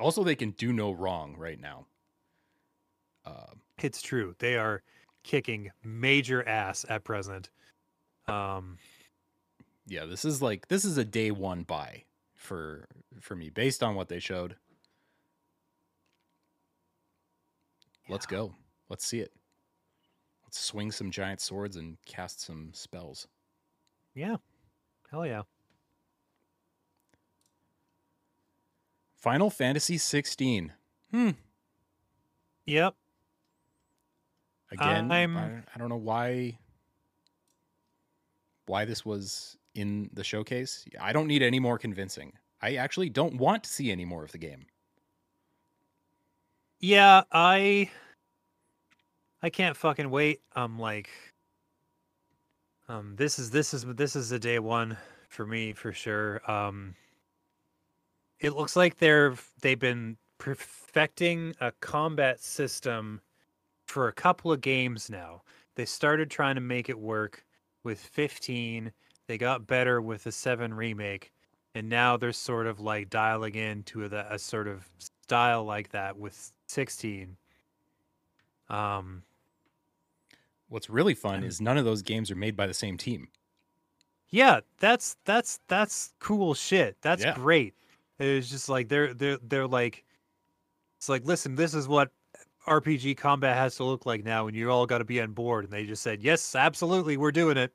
also they can do no wrong right now uh, It's true. They are kicking major ass at present. Um yeah this is like this is a day one buy for for me based on what they showed let's go let's see it. Let's swing some giant swords and cast some spells. Yeah. Hell yeah. final fantasy 16 hmm. Yep. again I'm- I, I don't know why why this was in the showcase. I don't need any more convincing. I actually don't want to see any more of the game. Yeah, I I can't fucking wait. I'm like um this is this is this is a day one for me for sure. Um it looks like they're they've been perfecting a combat system for a couple of games now. They started trying to make it work with 15. They got better with the 7 remake and now they're sort of like dialing into a, a sort of style like that with 16 um what's really fun is none of those games are made by the same team. Yeah that's that's that's cool shit. That's Yeah. great. It's just like they're they're they're like it's like listen this is what rpg combat has to look like now and you all got to be on board and they just said yes absolutely we're doing it.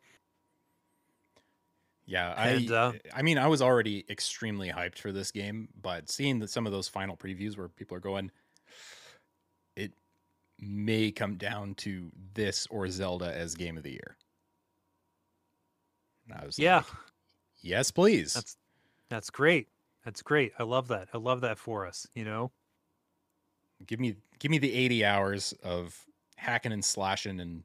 Yeah i And, uh, i mean i was already extremely hyped for this game but seeing that some of those final previews where people are going may come down to this or zelda as game of the year. And I was yeah. like, yes please. That's that's great. That's great. I love that. I love that for us you know? Give me give me the 80 hours of hacking and slashing and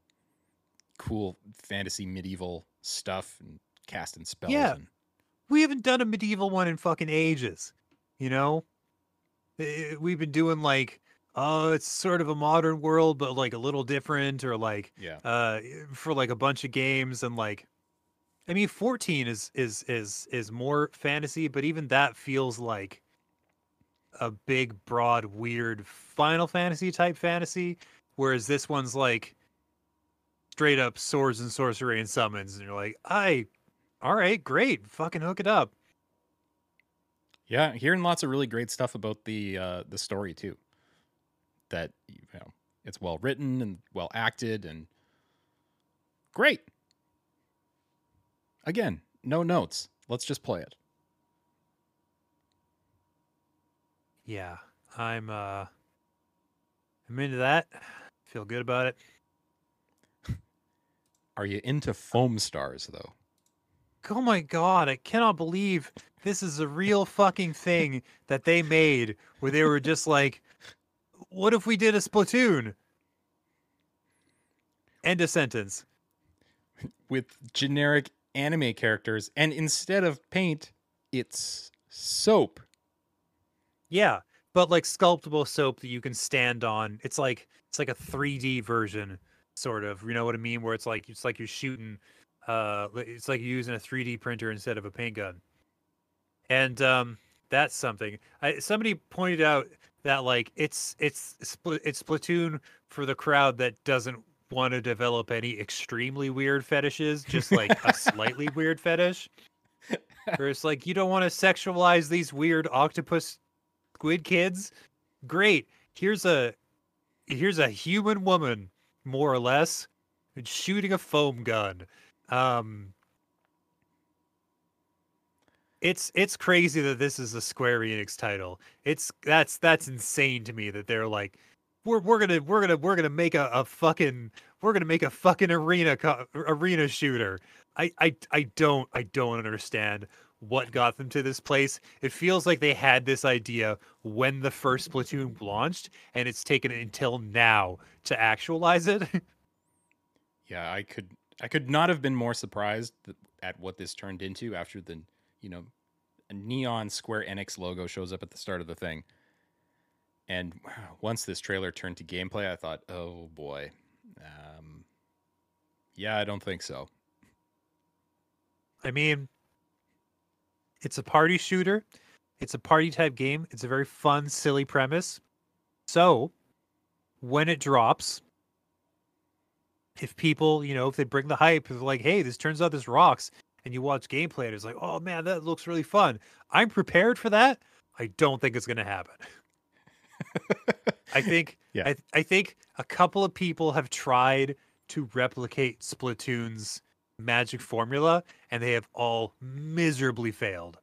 cool fantasy medieval stuff and casting spells Yeah. and we haven't done a medieval one in fucking ages you know? We've been doing like oh it's sort of a modern world but like a little different or like yeah. uh for like a bunch of games and like i mean 14 is is is is more fantasy but even that feels like a big broad weird final fantasy type fantasy whereas this one's like straight up swords and sorcery and summons and you're like i all right great fucking hook it up. Yeah hearing lots of really great stuff about the uh the story too that you know it's well written and well acted and great again no notes let's just play it Yeah, I'm uh I'm into that. Feel good about it. Are you into foam stars though? Oh my god, I cannot believe this is a real fucking thing that they made where they were just like what if we did a Splatoon? End of sentence. With generic anime characters, and instead of paint, it's soap. Yeah, but like sculptable soap that you can stand on. It's like it's like a 3D version, sort of. You know what I mean? Where it's like it's like you're shooting. Uh, it's like you're using a 3D printer instead of a paint gun. And um, that's something. I, somebody pointed out that like it's it's split it's Splatoon for the crowd that doesn't want to develop any extremely weird fetishes, just like a slightly weird fetish. Where it's like you don't want to sexualize these weird octopus squid kids. Great. Here's a here's a human woman, more or less, shooting a foam gun. Um it's it's crazy that this is a Square Enix title. It's that's that's insane to me that they're like we're we're gonna we're gonna we're gonna make a, a fucking we're gonna make a fucking arena co- arena shooter. I, I I don't I don't understand what got them to this place. It feels like they had this idea when the first Splatoon launched, and it's taken until now to actualize it. Yeah, I could I could not have been more surprised at what this turned into after the you know a neon Square Enix logo shows up at the start of the thing. And once this trailer turned to gameplay, I thought, oh boy, um, yeah, I don't think so. I mean, it's a party shooter. It's a party type game. It's a very fun, silly premise. So, when it drops, if people, you know, if they bring the hype, if like, hey, this turns out this rocks, and you watch gameplay and it's like, oh man, that looks really fun. I'm prepared for that. I don't think it's going to happen. I think Yeah. I, I think a couple of people have tried to replicate Splatoon's magic formula and they have all miserably failed.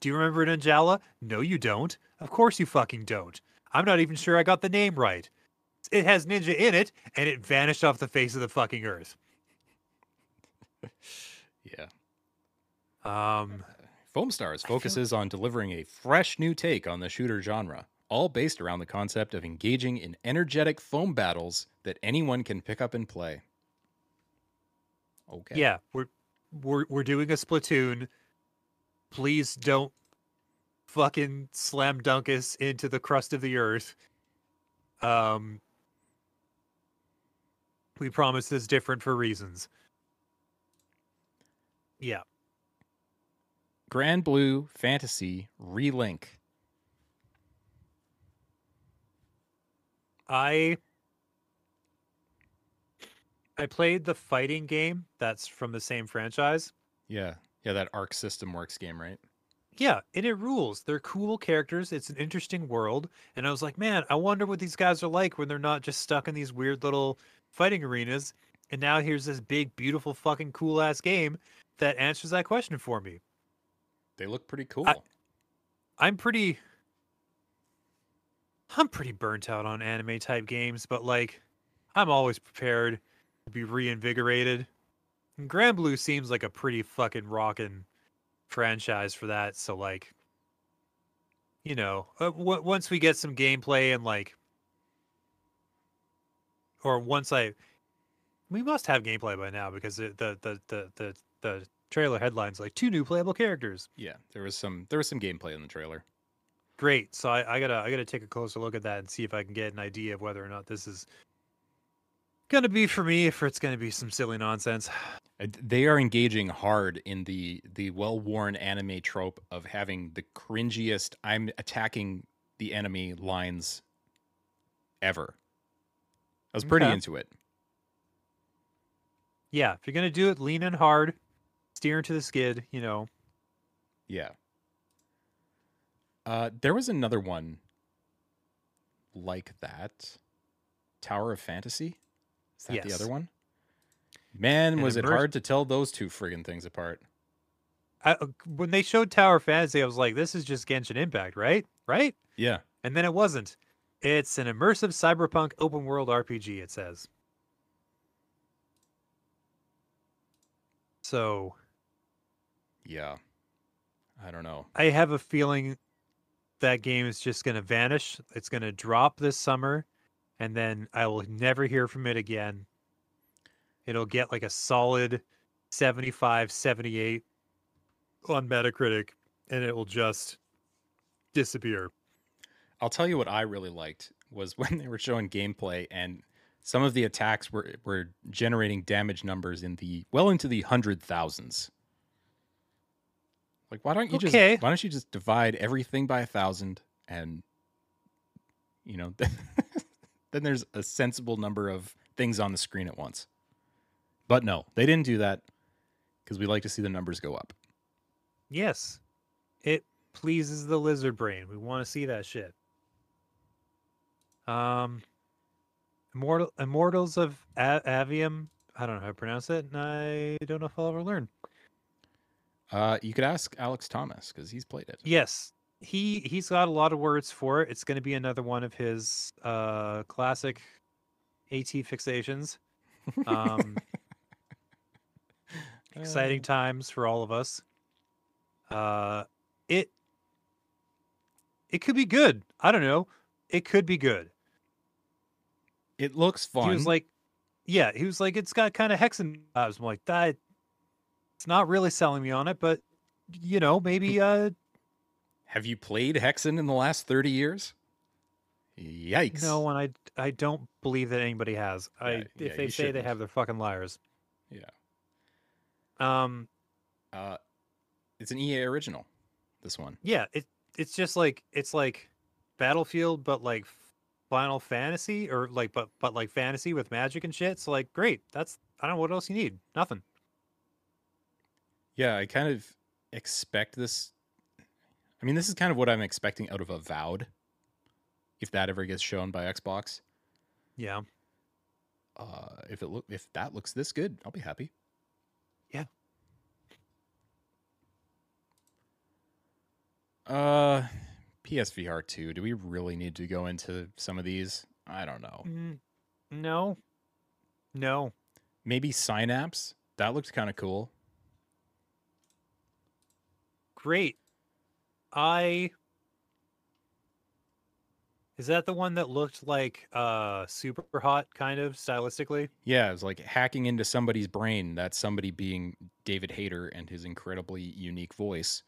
Do you remember Ninjala? No, you don't. Of course you fucking don't. I'm not even sure I got the name right. It has ninja in it and it vanished off the face of the fucking earth. Yeah. Um Foam Stars I feel- focuses on delivering a fresh new take on the shooter genre, all based around the concept of engaging in energetic foam battles that anyone can pick up and play. Okay. yeah, we're we're we're doing a Splatoon. Please don't fucking slam dunk us into the crust of the earth. Um we promise this different for reasons. Yeah. Granblue Fantasy Relink. I I played the fighting game that's from the same franchise. Yeah. Yeah, that Arc System Works game, right? Yeah, and it rules. They're cool characters. It's an interesting world. And I was like, man, I wonder what these guys are like when they're not just stuck in these weird little fighting arenas. And now here's this big, beautiful, fucking cool ass game that answers that question for me. They look pretty cool. I'm pretty I'm pretty burnt out on anime type games, but like I'm always prepared to be reinvigorated. And Granblue seems like a pretty fucking rockin' franchise for that, so like you know, uh, w- once we get some gameplay and like or once I we must have gameplay by now because the the the the the, the trailer headlines like two new playable characters. yeah, there was some there was some gameplay in the trailer. Great. So I, I gotta I gotta take a closer look at that and see if I can get an idea of whether or not this is gonna be for me, if it's gonna be some silly nonsense. Uh, They are engaging hard in the the well-worn anime trope of having the cringiest I'm attacking the enemy lines ever. I was pretty Okay. into it. Yeah, if you're gonna do it, lean in hard, steer into the skid. You know. Yeah. Uh, there was another one like that. Tower of Fantasy. Is that the other one? Man, An was it hard to tell those two friggin' things apart. I, uh, when they showed Tower Fantasy, I was like, this is just Genshin Impact, right? right? Yeah. And then it wasn't. It's an immersive cyberpunk open world RPG, it says. So Yeah. I don't know. I have a feeling that game is just going to vanish. It's going to drop this summer, and then I will never hear from it again. It'll get like a solid 75, 78 on Metacritic, and it will just disappear. I'll tell you what I really liked was when they were showing gameplay and some of the attacks were were generating damage numbers in the well into the hundred thousands. Like why don't you Okay. just why don't you just divide everything by a thousand and you know then there's a sensible number of things on the screen at once. But no, they didn't do that because we like to see the numbers go up. Yes, it pleases the lizard brain. We want to see that shit. Um, Immortal Immortals of A- Aveum. I don't know how to pronounce it, and I don't know if I'll ever learn. Uh, you could ask Alex Thomas because he's played it. Yes, he he's got a lot of words for it. It's going to be another one of his uh classic AT fixations. Um, exciting times for all of us. Uh, it it could be good. I don't know. It could be good. It looks fun. He was like, yeah, he was like, it's got kind of hexen vibes. I'm like, that. It's not really selling me on it, but you know, maybe uh, Have you played Hexen in the last 30 years? Yikes. no, and I I don't believe that anybody has. I if yeah, they say they shouldn't. have, they're fucking liars. Yeah. Um, Uh, it's an EA original, this one. yeah, it it's just like it's like Battlefield, but like Final Fantasy, or like but but like fantasy with magic and shit. So like, great. That's I don't know what else you need. Nothing. Yeah, I kind of expect this. I mean, this is kind of what I'm expecting out of Avowed, if that ever gets shown by Xbox. Yeah. Uh, if it look if that looks this good, I'll be happy. Yeah. Uh, PSVR two. Do we really need to go into some of these? I don't know. Mm, no. No. Maybe Synapse. That looked kind of cool. Great. I Is that the one that looked like uh Superhot kind of stylistically? Yeah, it was like hacking into somebody's brain. That's somebody being David Hayter and his incredibly unique voice.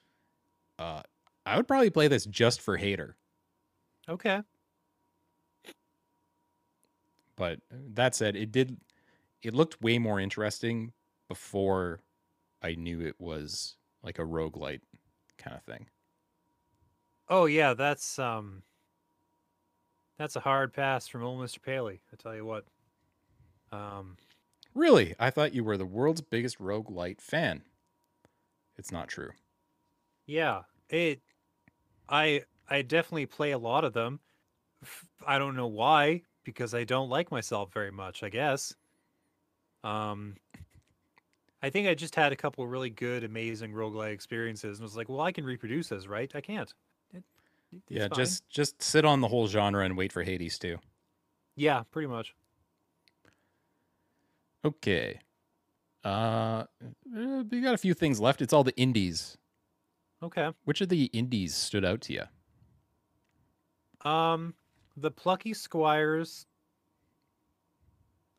Uh, I would probably play this just for Hayter. Okay. But that said, it did. It looked way more interesting before I knew it was like a roguelite kind of thing. Oh yeah, that's um that's a hard pass from old Mr. Paley, I tell you what. Um Really, I thought you were the world's biggest roguelite fan. It's not true. yeah, it I I definitely play a lot of them. I don't know why because I don't like myself very much, I guess. Um I think I just had a couple really good amazing roguelike experiences and was like, "Well, I can reproduce this, right? I can't." It- yeah, fine. just just sit on the whole genre and wait for Hades too. Yeah, pretty much. Okay. Uh, we got a few things left. It's all the indies. Okay. Which of the indies stood out to you? Um, the Plucky Squires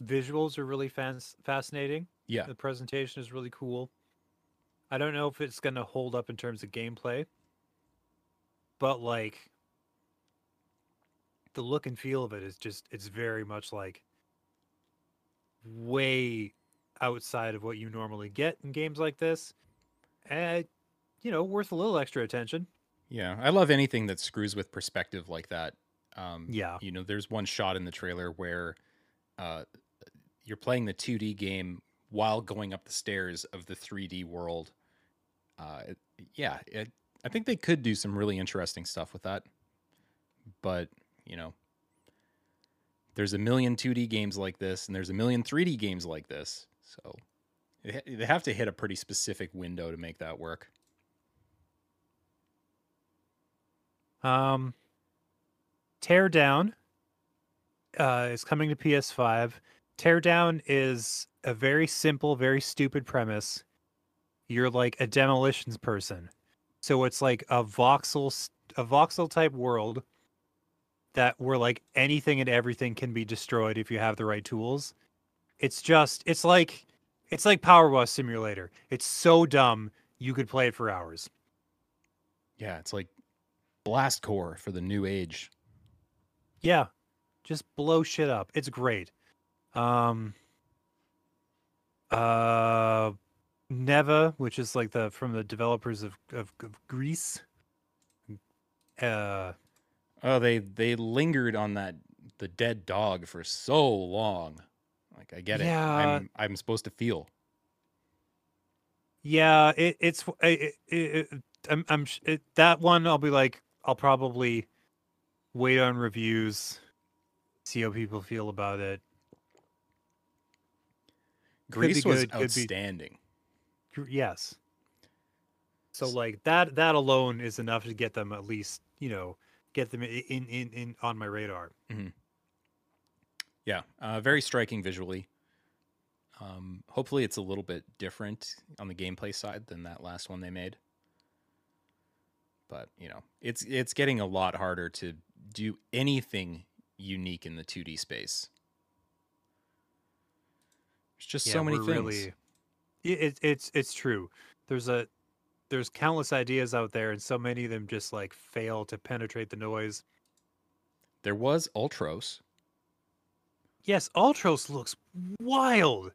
visuals are really fan- fascinating. Yeah. The presentation is really cool. I don't know if it's going to hold up in terms of gameplay, but like the look and feel of it is just it's very much like way outside of what you normally get in games like this. And you know, worth a little extra attention. Yeah, I love anything that screws with perspective like that. Um, Yeah. you know, there's one shot in the trailer where uh, you're playing the 2D game while going up the stairs of the 3D world. Uh, it- yeah, it, I think they could do some really interesting stuff with that. But, you know, there's a million 2D games like this, and there's a million 3D games like this. So they have to hit a pretty specific window to make that work. Um, Teardown uh, is coming to PS5. Teardown is a very simple, very stupid premise. You're like a demolitions person, so it's like a voxel, a voxel type world that where like anything and everything can be destroyed if you have the right tools. It's just, it's like, it's like Power Wash Simulator. It's so dumb you could play it for hours. Yeah, it's like Blast Corps for the new age. Yeah. Just blow shit up. It's great. Um uh Neva, which is like the from the developers of of, of Gris. Uh Oh, they they lingered on that the dead dog for so long. Like I get it. Yeah. I'm I'm supposed to feel. yeah, it, it's it, it, it, I'm I'm it, that one I'll be like I'll probably wait on reviews, see how people feel about it. Gris was good, could be- outstanding. Yes. So like that that alone is enough to get them at least, you know, get them in in, in on my radar. Yeah, uh, very striking visually. Um, hopefully, it's a little bit different on the gameplay side than that last one they made. But you know, it's it's getting a lot harder to do anything unique in the 2D space. There's just so many things. Really, I- it, it's it's true. There's a there's countless ideas out there, and so many of them just like fail to penetrate the noise. There was Ultros. Yes, Ultros looks wild.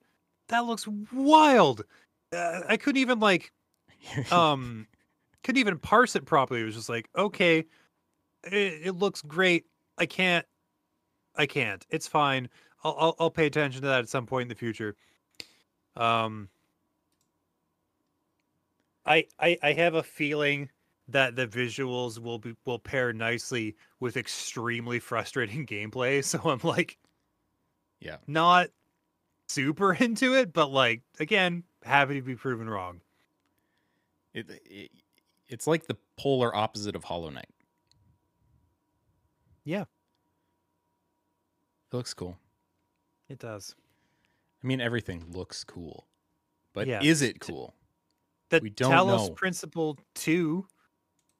That looks wild. Uh, I couldn't even like um couldn't even parse it properly. It was just like, okay, it, it looks great. I can't I can't. It's fine. I'll, I'll I'll pay attention to that at some point in the future. Um I I I have a feeling that the visuals will be will pair nicely with extremely frustrating gameplay. So I'm like yeah, not super into it, but like again, happy to be proven wrong. it, it it's like the polar opposite of Hollow Knight. Yeah. It looks cool. It does. I mean, everything looks cool, but Yeah, is it cool? The We don't Talos know. Principle 2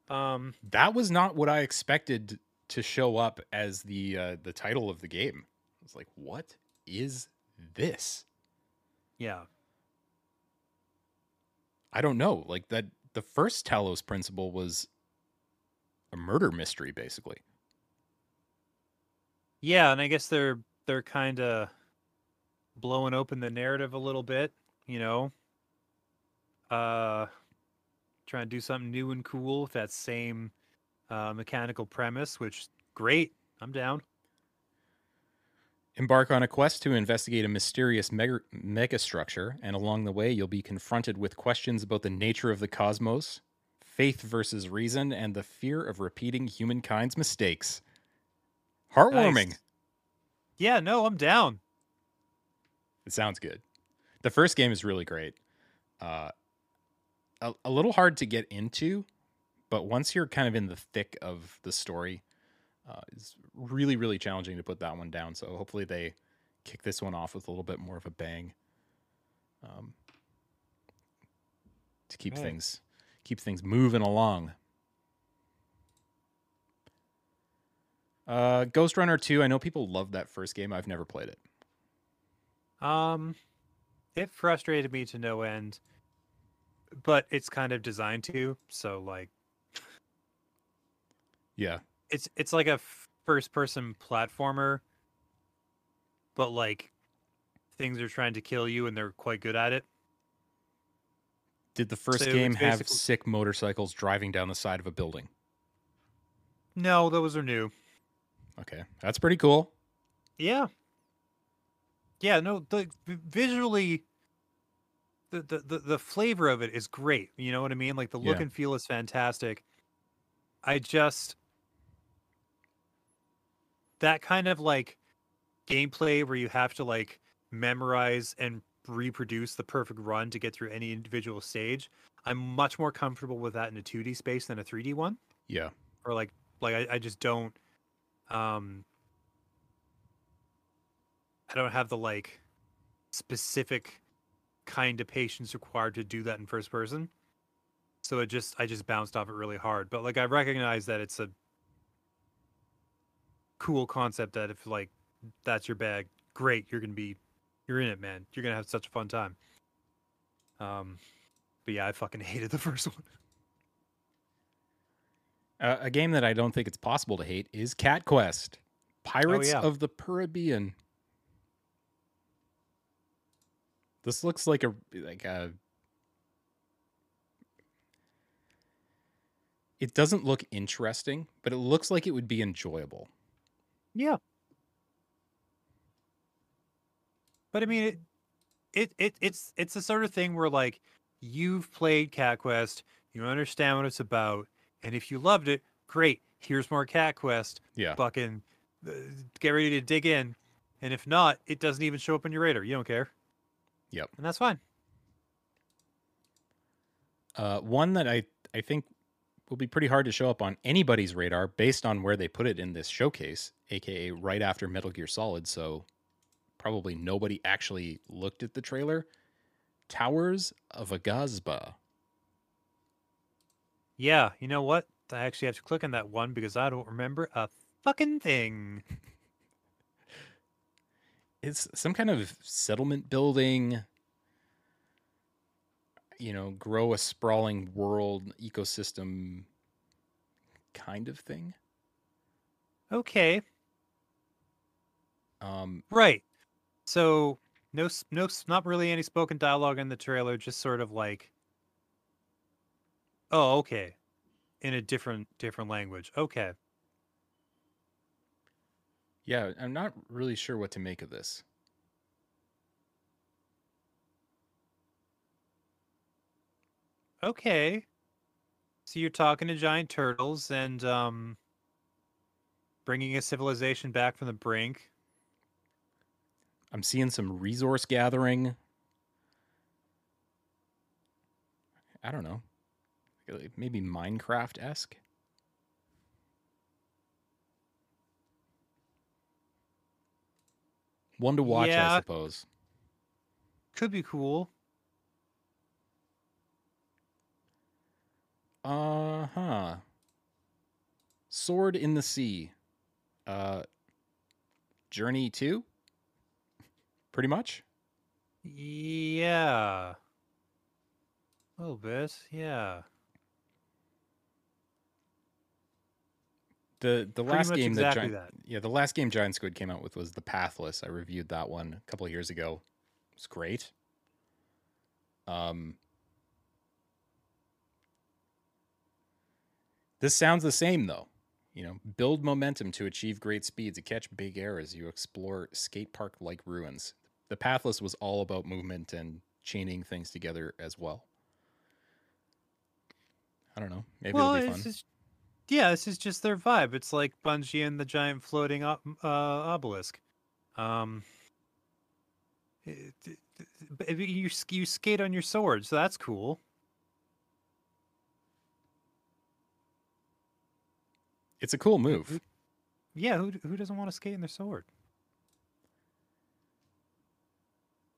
um that was not what I expected to show up as the uh, the title of the game. I was like, what is this? yeah. I don't know. Like that the first Talos principle was a murder mystery basically. Yeah, and I guess they're they're kind of blowing open the narrative a little bit, you know. Uh trying to do something new and cool with that same uh mechanical premise, which great. I'm down. Embark on a quest to investigate a mysterious mega megastructure, and along the way, you'll be confronted with questions about the nature of the cosmos, faith versus reason, and the fear of repeating humankind's mistakes. Heartwarming. Nice. Yeah, no, I'm down. It sounds good. The first game is really great. Uh, a, a little hard to get into, but once you're kind of in the thick of the story, uh, it's really, really challenging to put that one down. So hopefully they kick this one off with a little bit more of a bang. Um, to keep Right. things keep things moving along. Uh, Ghost Runner 2, I know people love that first game. I've never played it. Um, it frustrated me to no end, but it's kind of designed to. So like, Yeah. it's it's like a first-person platformer, but like, things are trying to kill you, and they're quite good at it. Did the first So game have basically- sick motorcycles driving down the side of a building? No, those are new. Okay, that's pretty cool. Yeah. Yeah, no, the visually the, the the the flavor of it is great. You know what I mean? Like the look Yeah. and feel is fantastic. I just that kind of like gameplay where you have to like memorize and reproduce the perfect run to get through any individual stage. I'm much more comfortable with that in a 2D space than a 3D one Yeah, or like Like I, I just don't um I don't have the like specific kind of patience required to do that in first person. So it just I just bounced off it really hard. But like I recognize that it's a cool concept that if like that's your bag, great, you're gonna be you're in it, man. You're gonna have such a fun time. Um but yeah, I fucking hated the first one. Uh, a game that I don't think it's possible to hate is Cat Quest, Pirates yeah. of the Caribbean. This looks like a like a. It doesn't look interesting, but it looks like it would be enjoyable. Yeah. But I mean it it, it it's it's the sort of thing where like you've played Cat Quest, you understand what it's about, and if you loved it, great. Here's more Cat Quest. Yeah. Fucking uh, get ready to dig in. And if not, it doesn't even show up on your radar. You don't care. Yep. And that's fine. Uh, one that I I think will be pretty hard to show up on anybody's radar based on where they put it in this showcase, aka right after Metal Gear Solid. So probably nobody actually looked at the trailer. Towers of Aghasba. Yeah, you know what? I actually have to click on that one because I don't remember a fucking thing. It's some kind of settlement building. You know, grow a sprawling world ecosystem kind of thing. Okay. Um, Right. So no, no, not really any spoken dialogue in the trailer. Just sort of like, oh, okay, in a different different language. Okay. Yeah, I'm not really sure what to make of this. Okay. So you're talking to giant turtles and um, bringing a civilization back from the brink. I'm seeing some resource gathering. I don't know. Maybe Minecraft esque. One to watch, I suppose. Could be cool. Uh huh. Sword in the Sea. Uh, Journey 2? Pretty much? Yeah. A little bit. Yeah. The the Pretty last game that, exactly Giant, that. yeah, the last game Giant Squid came out with was The Pathless. I reviewed that one a couple of years ago. It's great. Um, this sounds the same though. You know, build momentum to achieve great speed to catch big air as you explore skate park like ruins. The Pathless was all about movement and chaining things together as well. I don't know. Maybe well, it'll be fun. just, yeah, this is just their vibe. It's like Bungie and the giant floating uh, obelisk. Um, it- it- it- you you skate on your sword, so that's cool. It's a cool move. Yeah, who who doesn't want to skate in their sword?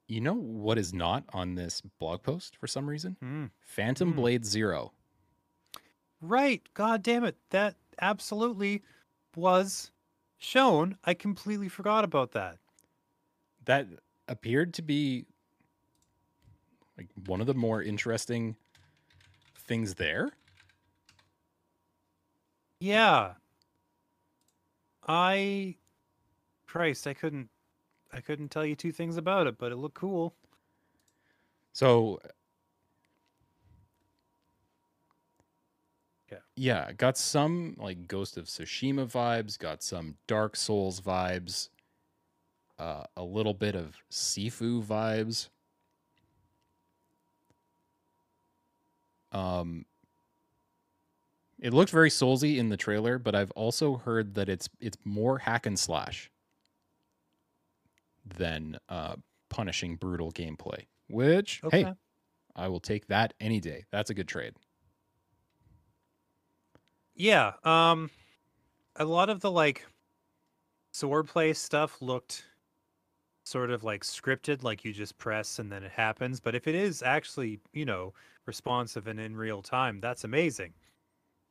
You know what is not on this blog post for some reason? Mm. Phantom Hmm. Blade Zero. Right. God damn it. That absolutely was shown. I completely forgot about that. That appeared to be like one of the more interesting things there. Yeah. I Christ, I couldn't I couldn't tell you two things about it, but it looked cool. So Yeah. Got some like Ghost of Tsushima vibes, got some Dark Souls vibes, uh, a little bit of Sifu vibes. Um it looked very soulsy in the trailer, but I've also heard that it's it's more hack and slash than uh, punishing brutal gameplay. Which Okay. hey, I will take that any day. That's a good trade. Yeah. Um a lot of the like swordplay stuff looked sort of like scripted, like you just press and then it happens. But if it is actually, you know, responsive and in real time, that's amazing.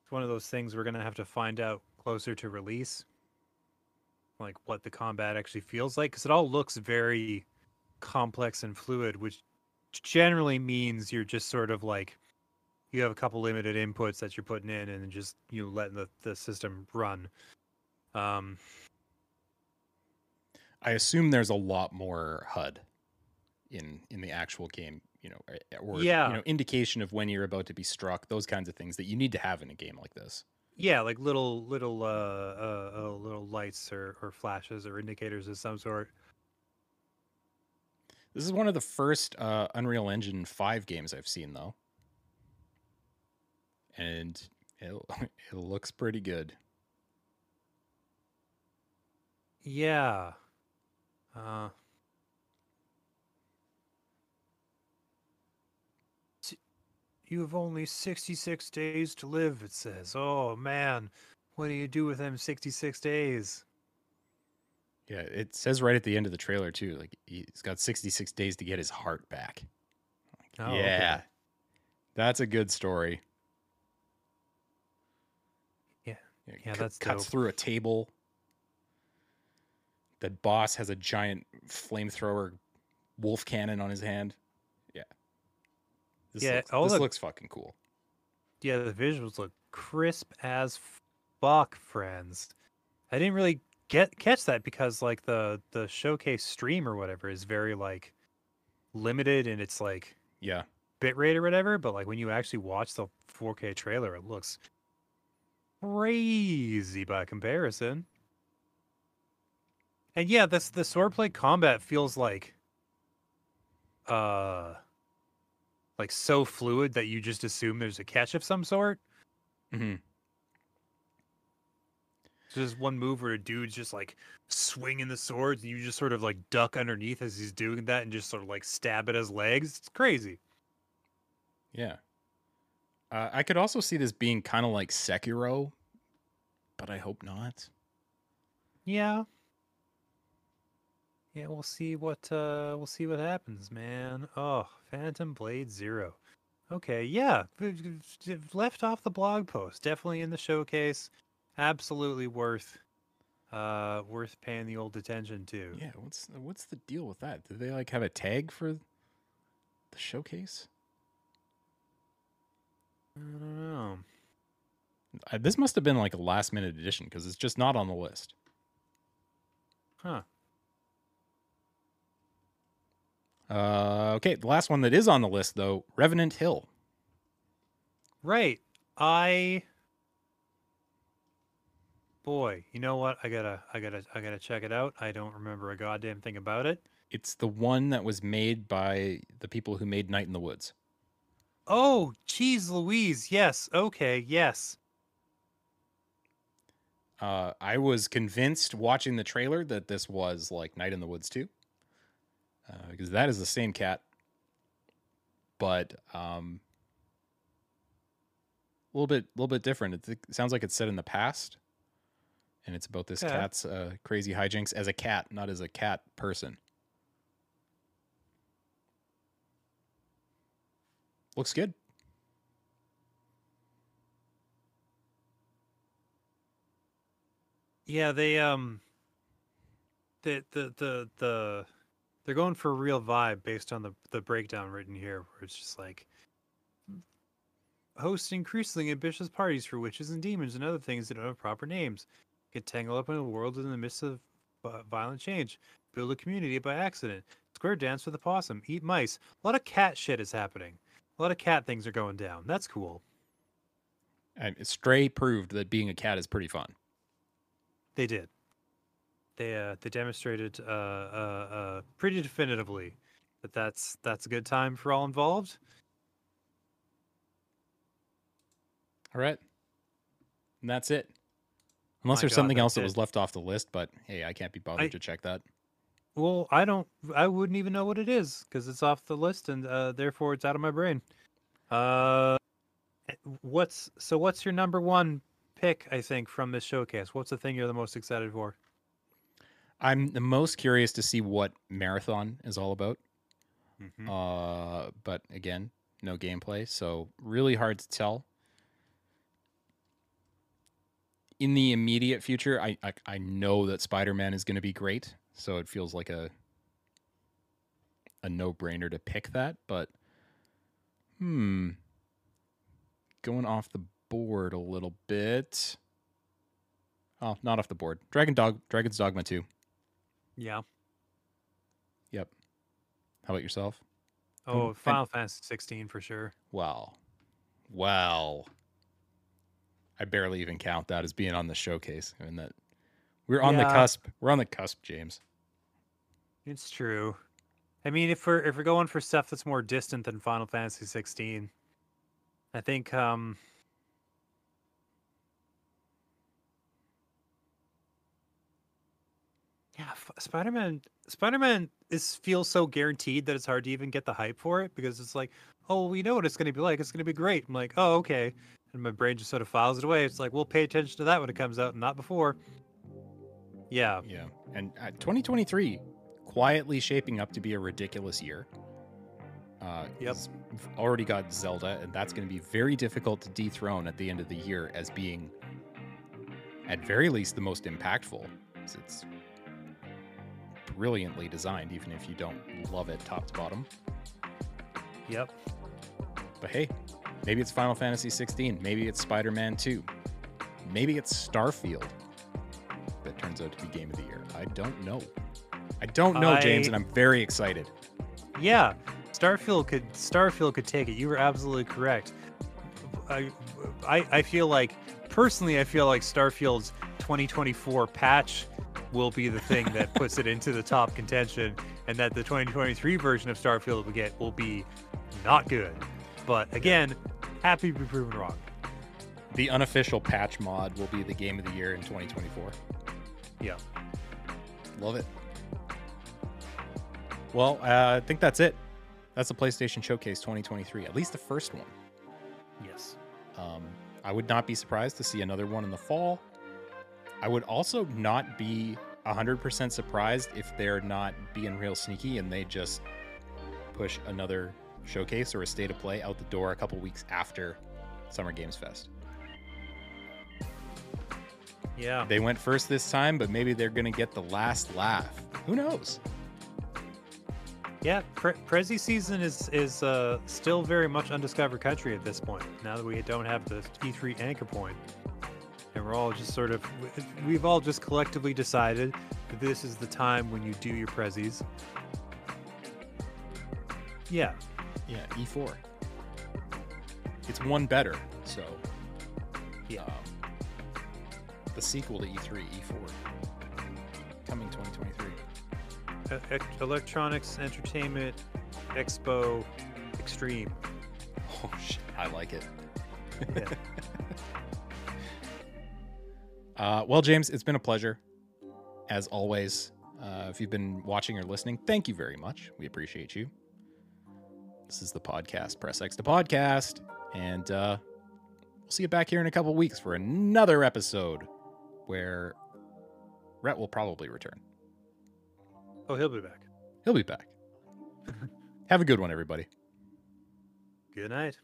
It's one of those things we're gonna have to find out closer to release, like what the combat actually feels like, because it all looks very complex and fluid, which generally means you're just sort of like you have a couple limited inputs that you're putting in and just you know, letting the, the system run. Um, I assume there's a lot more HUD in in the actual game, you know, eh, or Yeah. you know, indication of when you're about to be struck, those kinds of things that you need to have in a game like this. yeah, like little little uh, uh, uh little lights or, or flashes or indicators of some sort. This is one of the first uh, Unreal Engine 5 games I've seen though. And it, it looks pretty good. Yeah. Uh, you have only 66 days to live, it says. Oh, man. What do you do with them 66 days? Yeah, it says right at the end of the trailer too, like he's got 66 days to get his heart back. Oh, okay. yeah. That's a good story. Yeah. It Yeah, cut- that's cuts dope. through a table. The boss has a giant flamethrower wolf cannon on his hand. Yeah. This Yeah, looks, this the- looks fucking cool. Yeah, the visuals look crisp as fuck, friends. I didn't really get catch that because like the the showcase stream or whatever is very like limited and its like Yeah. bitrate or whatever, but like when you actually watch the 4K trailer, it looks crazy by comparison. And yeah, this the swordplay combat feels like uh like so fluid that you just assume there's a catch of some sort. Mm-hmm. So there's one move where a dude's just like swinging the swords, and you just sort of like duck underneath as he's doing that, and just sort of like stab at his legs. It's crazy. Yeah. Uh, I could also see this being kind of like Sekiro, but I hope not. Yeah. Yeah, we'll see what uh we'll see what happens, man. Oh, Phantom Blade Zero. Okay, yeah. Left off the blog post. Definitely in the showcase. Absolutely worth uh worth paying the old attention to. Yeah, what's what's the deal with that? Do they like have a tag for the showcase? I don't know. Uh, this must have been like a last minute addition because it's just not on the list. Huh. Uh, okay, the last one that is on the list though, Revenant Hill. Right. I Boy, you know what? I gotta I gotta I gotta check it out. I don't remember a goddamn thing about it. It's the one that was made by the people who made Night in the Woods. Oh, geez Louise. Yes. Okay, yes. Uh, I was convinced watching the trailer that this was like Night in the Woods too, uh, because that is the same cat, but um, a little bit, a little bit different. It, it sounds like it's set in the past, and it's about this Okay. cat's uh, crazy hijinks as a cat, not as a cat person. Looks good. Yeah, they um the the the the they're going for a real vibe based on the the breakdown written here where it's just like host increasingly ambitious parties for witches and demons and other things that don't have proper names. Get tangled up in a world in the midst of vi- violent change. Build a community by accident. Square dance with a possum. Eat mice. A lot of cat shit is happening. A lot of cat things are going down. That's cool. And Stray proved that being a cat is pretty fun. They did. They uh, they demonstrated uh, uh, uh, pretty definitively that that's that's a good time for all involved. All right. And that's it. Unless My there's God, something else that was left off the list, but hey, I can't be bothered I- to check that. Well, I don't. I wouldn't even know what it is because it's off the list, and uh, therefore it's out of my brain. Uh, what's so? What's your number one pick, I think, from this showcase. What's the thing you're the most excited for? I'm the most curious to see what Marathon is all about. Mhm. Uh, but again, no gameplay, so really hard to tell. In the immediate future, I I, I know that Spider-Man is going to be great, so it feels like a a no-brainer to pick that. But hmm, going off the board a little bit. Oh, not off the board. Dragon Dog, Dragon's Dogma two. Yeah. Yep. How about yourself? Oh, and- Final Fantasy 16 for sure. Well, well, I barely even count that as being on the showcase. I mean that we're on the cusp. We're on the cusp, James. It's true. I mean, if we're if we're going for stuff that's more distant than Final Fantasy 16, I think um Yeah, Spider-Man Spider-Man is feels so guaranteed that it's hard to even get the hype for it because it's like, "Oh, we know what it's going to be like. It's going to be great." I'm like, "Oh, okay." And my brain just sort of files it away. It's like, "We'll pay attention to that when it comes out and not before." Yeah. Yeah, and uh, 2023 quietly shaping up to be a ridiculous year. Uh, Yep. already got Zelda, and that's going to be very difficult to dethrone at the end of the year as being, at very least, the most impactful. It's brilliantly designed, even if you don't love it top to bottom. Yep. But hey, maybe it's Final Fantasy 16. Maybe it's Spider Man 2. Maybe it's Starfield that turns out to be Game of the Year. I don't know. I don't know, James, and I'm very excited. Yeah, Starfield could Starfield could take it. You were absolutely correct. I, I I feel like personally, I feel like Starfield's 2024 patch will be the thing that puts it into the top contention, and that the 2023 version of Starfield we get will be not good. But again, happy to be proven wrong. The unofficial patch mod will be the Game of the Year in 2024. Yeah. Love it. Well, uh, I think that's it. That's the PlayStation Showcase 2023, at least the first one. Yes. Um, I would not be surprised to see another one in the fall. I would also not be 100% surprised if they're not being real sneaky and they just push another showcase or a state of play out the door a couple weeks after Summer Games Fest. Yeah. They went first this time, but maybe they're going to get the last laugh. Who knows? Yeah, Pre- Prezi season is is uh, still very much undiscovered country at this point. Now that we don't have the E3 anchor point, and we're all just sort of we've all just collectively decided that this is the time when you do your Prezis. Yeah, Yeah, E4. It's one better, so yeah, um, the sequel to E E3, E4, coming 2023. E- e- Electronics Entertainment Expo Extreme. Oh shit, I like it. Yeah. Uh, well, James, it's been a pleasure, as always. Uh, if you've been watching or listening, thank you very much. We appreciate you. This is the podcast, Press X, to podcast, and uh, we'll see you back here in a couple weeks for another episode where Rhett will probably return. Oh, he'll be back. He'll be back. Have a good one, everybody. Good night.